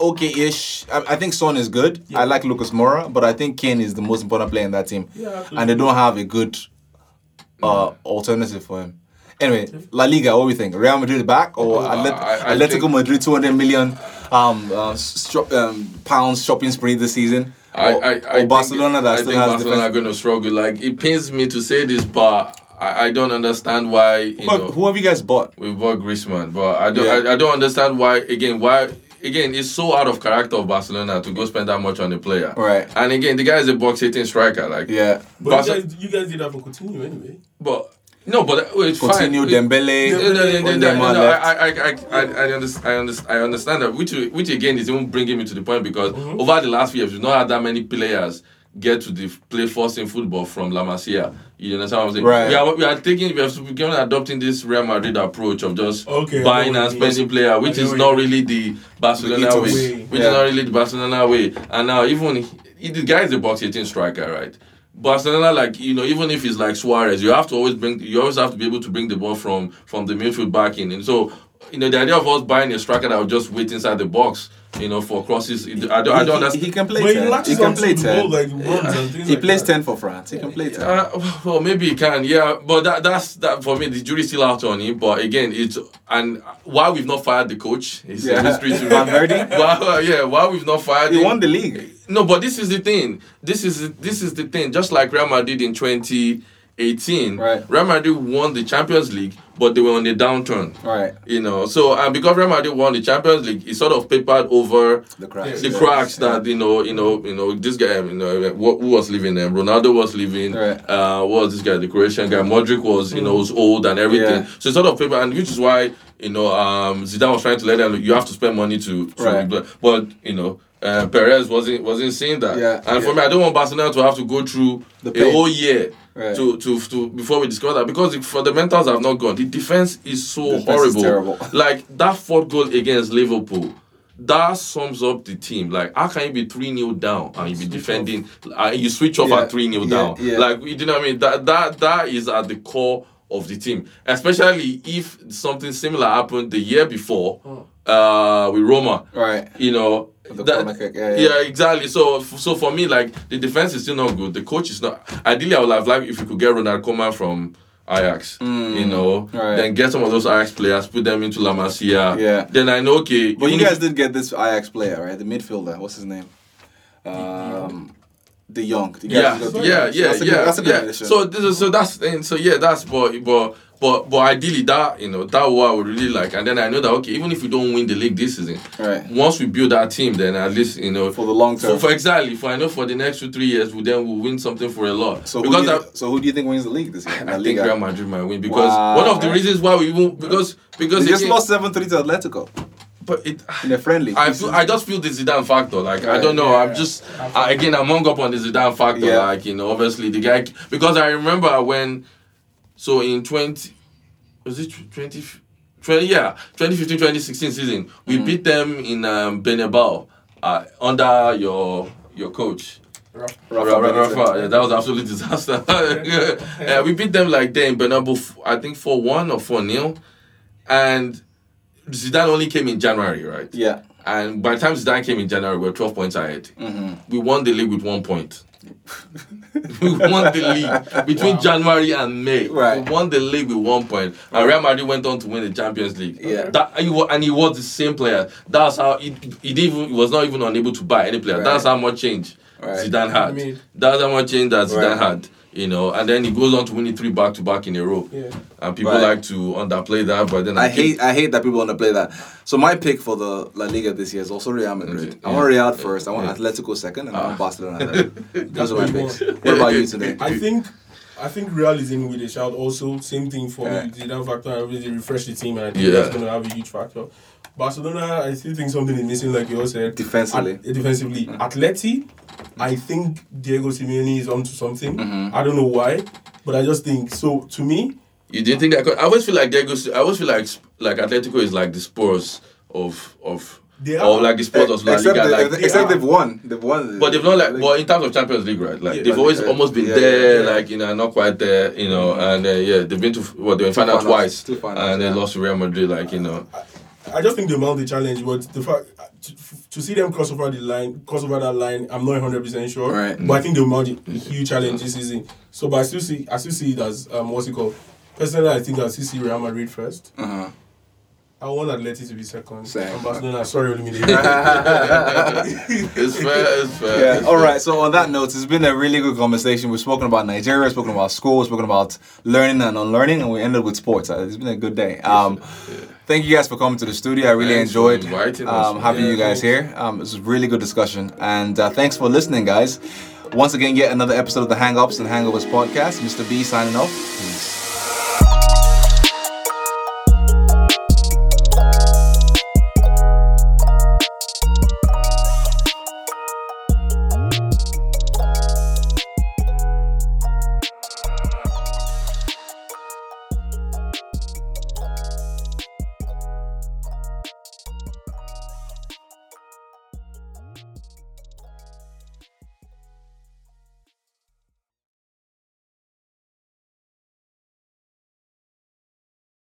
okay-ish, I, I think Son is good. I like Lucas Moura, but I think Kane is the most important player in that team, Yeah, absolutely. and they don't have a good uh, alternative for him. Anyway, La Liga, what do we think? Real Madrid back or Oh, Atlet- I- I Atletico Madrid 200 million um, uh, stro- um, pounds shopping spree this season? I, or, I, I or Barcelona think, that I still think has Barcelona are going to struggle. Like it pains me to say this, but I, I don't understand why you But know who have you guys bought? we bought Griezmann, but I don't Yeah. I, I don't understand why again why again it's so out of character of Barcelona to go spend that much on a player. Right. And again, the guy is a box hitting striker. Like Yeah. But Barca- you, guys, you guys did that for Coutinho anyway. but no, but uh, it's fine. Coutinho, It- Dembele, No, no, no. I, I, I, I, I, understand, I, understand, I understand that, which, which again is even bringing me to the point because over the last few years, we've not had that many players get to the play first in football from La Masia. You understand what I'm saying? Right. We are we are taking we are becoming adopting this Real Madrid approach of just Okay, buying know and what you mean. spending player, which is not really the Barcelona ethos. way. Way. Which Yeah. is not really the Barcelona way. And now even he, the guy is a box 18 striker, right? Barcelona, like you know, even if it's like Suarez, you have to always bring, you always have to be able to bring the ball from from the midfield back in. And so, you know, the idea of us buying a striker that will just wait inside the box, you know, for crosses, I don't, I don't He, understand. he can play But 10. He latches can play the ball 10. like runs He like plays that. 10 for France. He can play 10. Uh, well, maybe he can, yeah. But that that's that for me. The jury's still out on him. But again, it's and why we've not fired the coach is a Yeah. mystery to me. Valverde? Why, yeah, why we've not fired He him. won the league. No, but this is the thing. This is this is the thing. Just like Real Madrid in 2018, Right. Real Madrid won the Champions League, but they were on a downturn. Right. You know, so and because Real Madrid won the Champions League, it sort of papered over The cracks. the Yeah. cracks that you know, you know, you know, this guy, you know, who was leaving them? Ronaldo was leaving. Right. Uh, what was this guy? The Croatian guy. Modric was, you know, was old and everything. Yeah. So it sort of paper, and which is why you know, um, Zidane was trying to let them. You have to spend money to, to Right. but you know. Uh, Perez wasn't wasn't seeing that, Yeah, and for me, I don't want Barcelona to have to go through The a whole year Right. to, to to before we discover that because the fundamentals have not gone. The defense is so Defense is horrible. terrible. Like that fourth goal against Liverpool, that sums up the team. Like how can you be three 0 down and you be defending? Uh, you switch off Yeah, at three 0 yeah, down. yeah. Like you know what I mean? That that that is at the core of the team. Especially if something similar happened the year before uh, with Roma. Right. You know. The that- corner kick, yeah, yeah. exactly. So, so for me, like the defense is still not good. The coach is not. Ideally, I would have liked if you could get Ronald Koeman from Ajax. You know, Mm. Right. then get some of those Ajax players, put them into La Masia. Yeah. Then I know, okay. But you guys if- did get this Ajax player, right? The midfielder. What's his name? Um, De Jong. You guys yeah, De yeah, Jong. yeah, That's a yeah, that's a good yeah. addition. So this is so that's and so yeah, that's but but but but ideally that you know that what I would really like, and then I know that okay, even if we don't win the league this season, Right. Once we build that team, then at least you know For the long term. For, for exactly, for I know for the next two three years, we then will win something for a lot. so, who because do you, so who do you think wins the league this year? I think? Real Madrid might win because Wow. one of the reasons why we even because because They just again- lost 7 3 to Atletico but it in a friendly. I feel, I just feel the Zidane factor. Like I don't know. I'm just I, again I'm hung up on the Zidane factor. Yeah. Like you know, obviously the guy because I remember when so in 20 was it 20, 20 yeah 2015 2016 season we Mm. beat them in um, Bernabeu uh, under your your coach. Rafa. Rafa Rafa, Rafa, yeah, that was absolute disaster. yeah, we beat them like there in Bernabeu, f- I think four one or four 0 and Zidane only came in January, right? Yeah. And by the time Zidane came in January, we were 12 points ahead. Mm-hmm. We won the league with one point. we won the league between January and May. Right. We won the league with one point. And Real Madrid went on to win the Champions League. Yeah. That, and he was the same player. That's how he, he, even, he was not even unable to buy any player. Right. That's how much change Right. Zidane had. I mean- That's how much change that Zidane Right. had. You know, and then he goes on to winning three back to back in a row. Yeah. And people Right. like to underplay that, but then I think- hate I hate that people want to play that. So my pick for the La Liga this year is also Real Madrid. I want Real first. I want Yeah. Atletico second, and I Ah. want Barcelona. third. Those are my what you picks. What about you today? I think I think Real is in with a shout also. Same thing for Yeah. me. Zidane factor and really refresh the team and I think Yeah. that's gonna have a huge factor. Barcelona, I still think something is missing, like you all said. Defensively. At, defensively. Atleti, I think Diego Simeone is onto something. Mm-hmm. I don't know why, but I just think so. To me, You didn't think that? 'cause I always feel like Diego. I always feel like like Atletico is like the Spurs of of They or like the Spurs of La except Liga. they, Like, except they they've won. They've won. but they've not like. But in terms of Champions League, right? Like Yeah, they've always they- almost been yeah, there. yeah, yeah. Like you know, not quite there. You know, and uh, yeah, they've been to what they were in final twice, two finals, and they yeah. lost to Real Madrid. Like you know, I just think they mount the challenge, but the fact to, to see them cross over the line, cross over that line, I'm not 100 percent sure. Right. But I think they'll mount a huge challenge this season. So, but I still see, I still see it as um, what's it called? Personally, I think I still see Real Madrid first. Uh-huh. I want Atleti to be second. Same. And Barcelona, sorry, Olumide. it's fair. It's fair. Yeah. All right. So on that note, it's been a really good conversation. We've spoken about Nigeria, spoken about school, we've spoken about learning and unlearning, and we ended with sports. Uh, It's been a good day. Um, Thank you guys for coming to the studio. I really Thanks enjoyed inviting us, um, man. having Yeah, you guys thanks. here. Um, it was a really good discussion, and uh, thanks for listening, guys. Once again, yet another episode of the Hang Ups and Hangovers podcast. Mr. B signing off. Peace.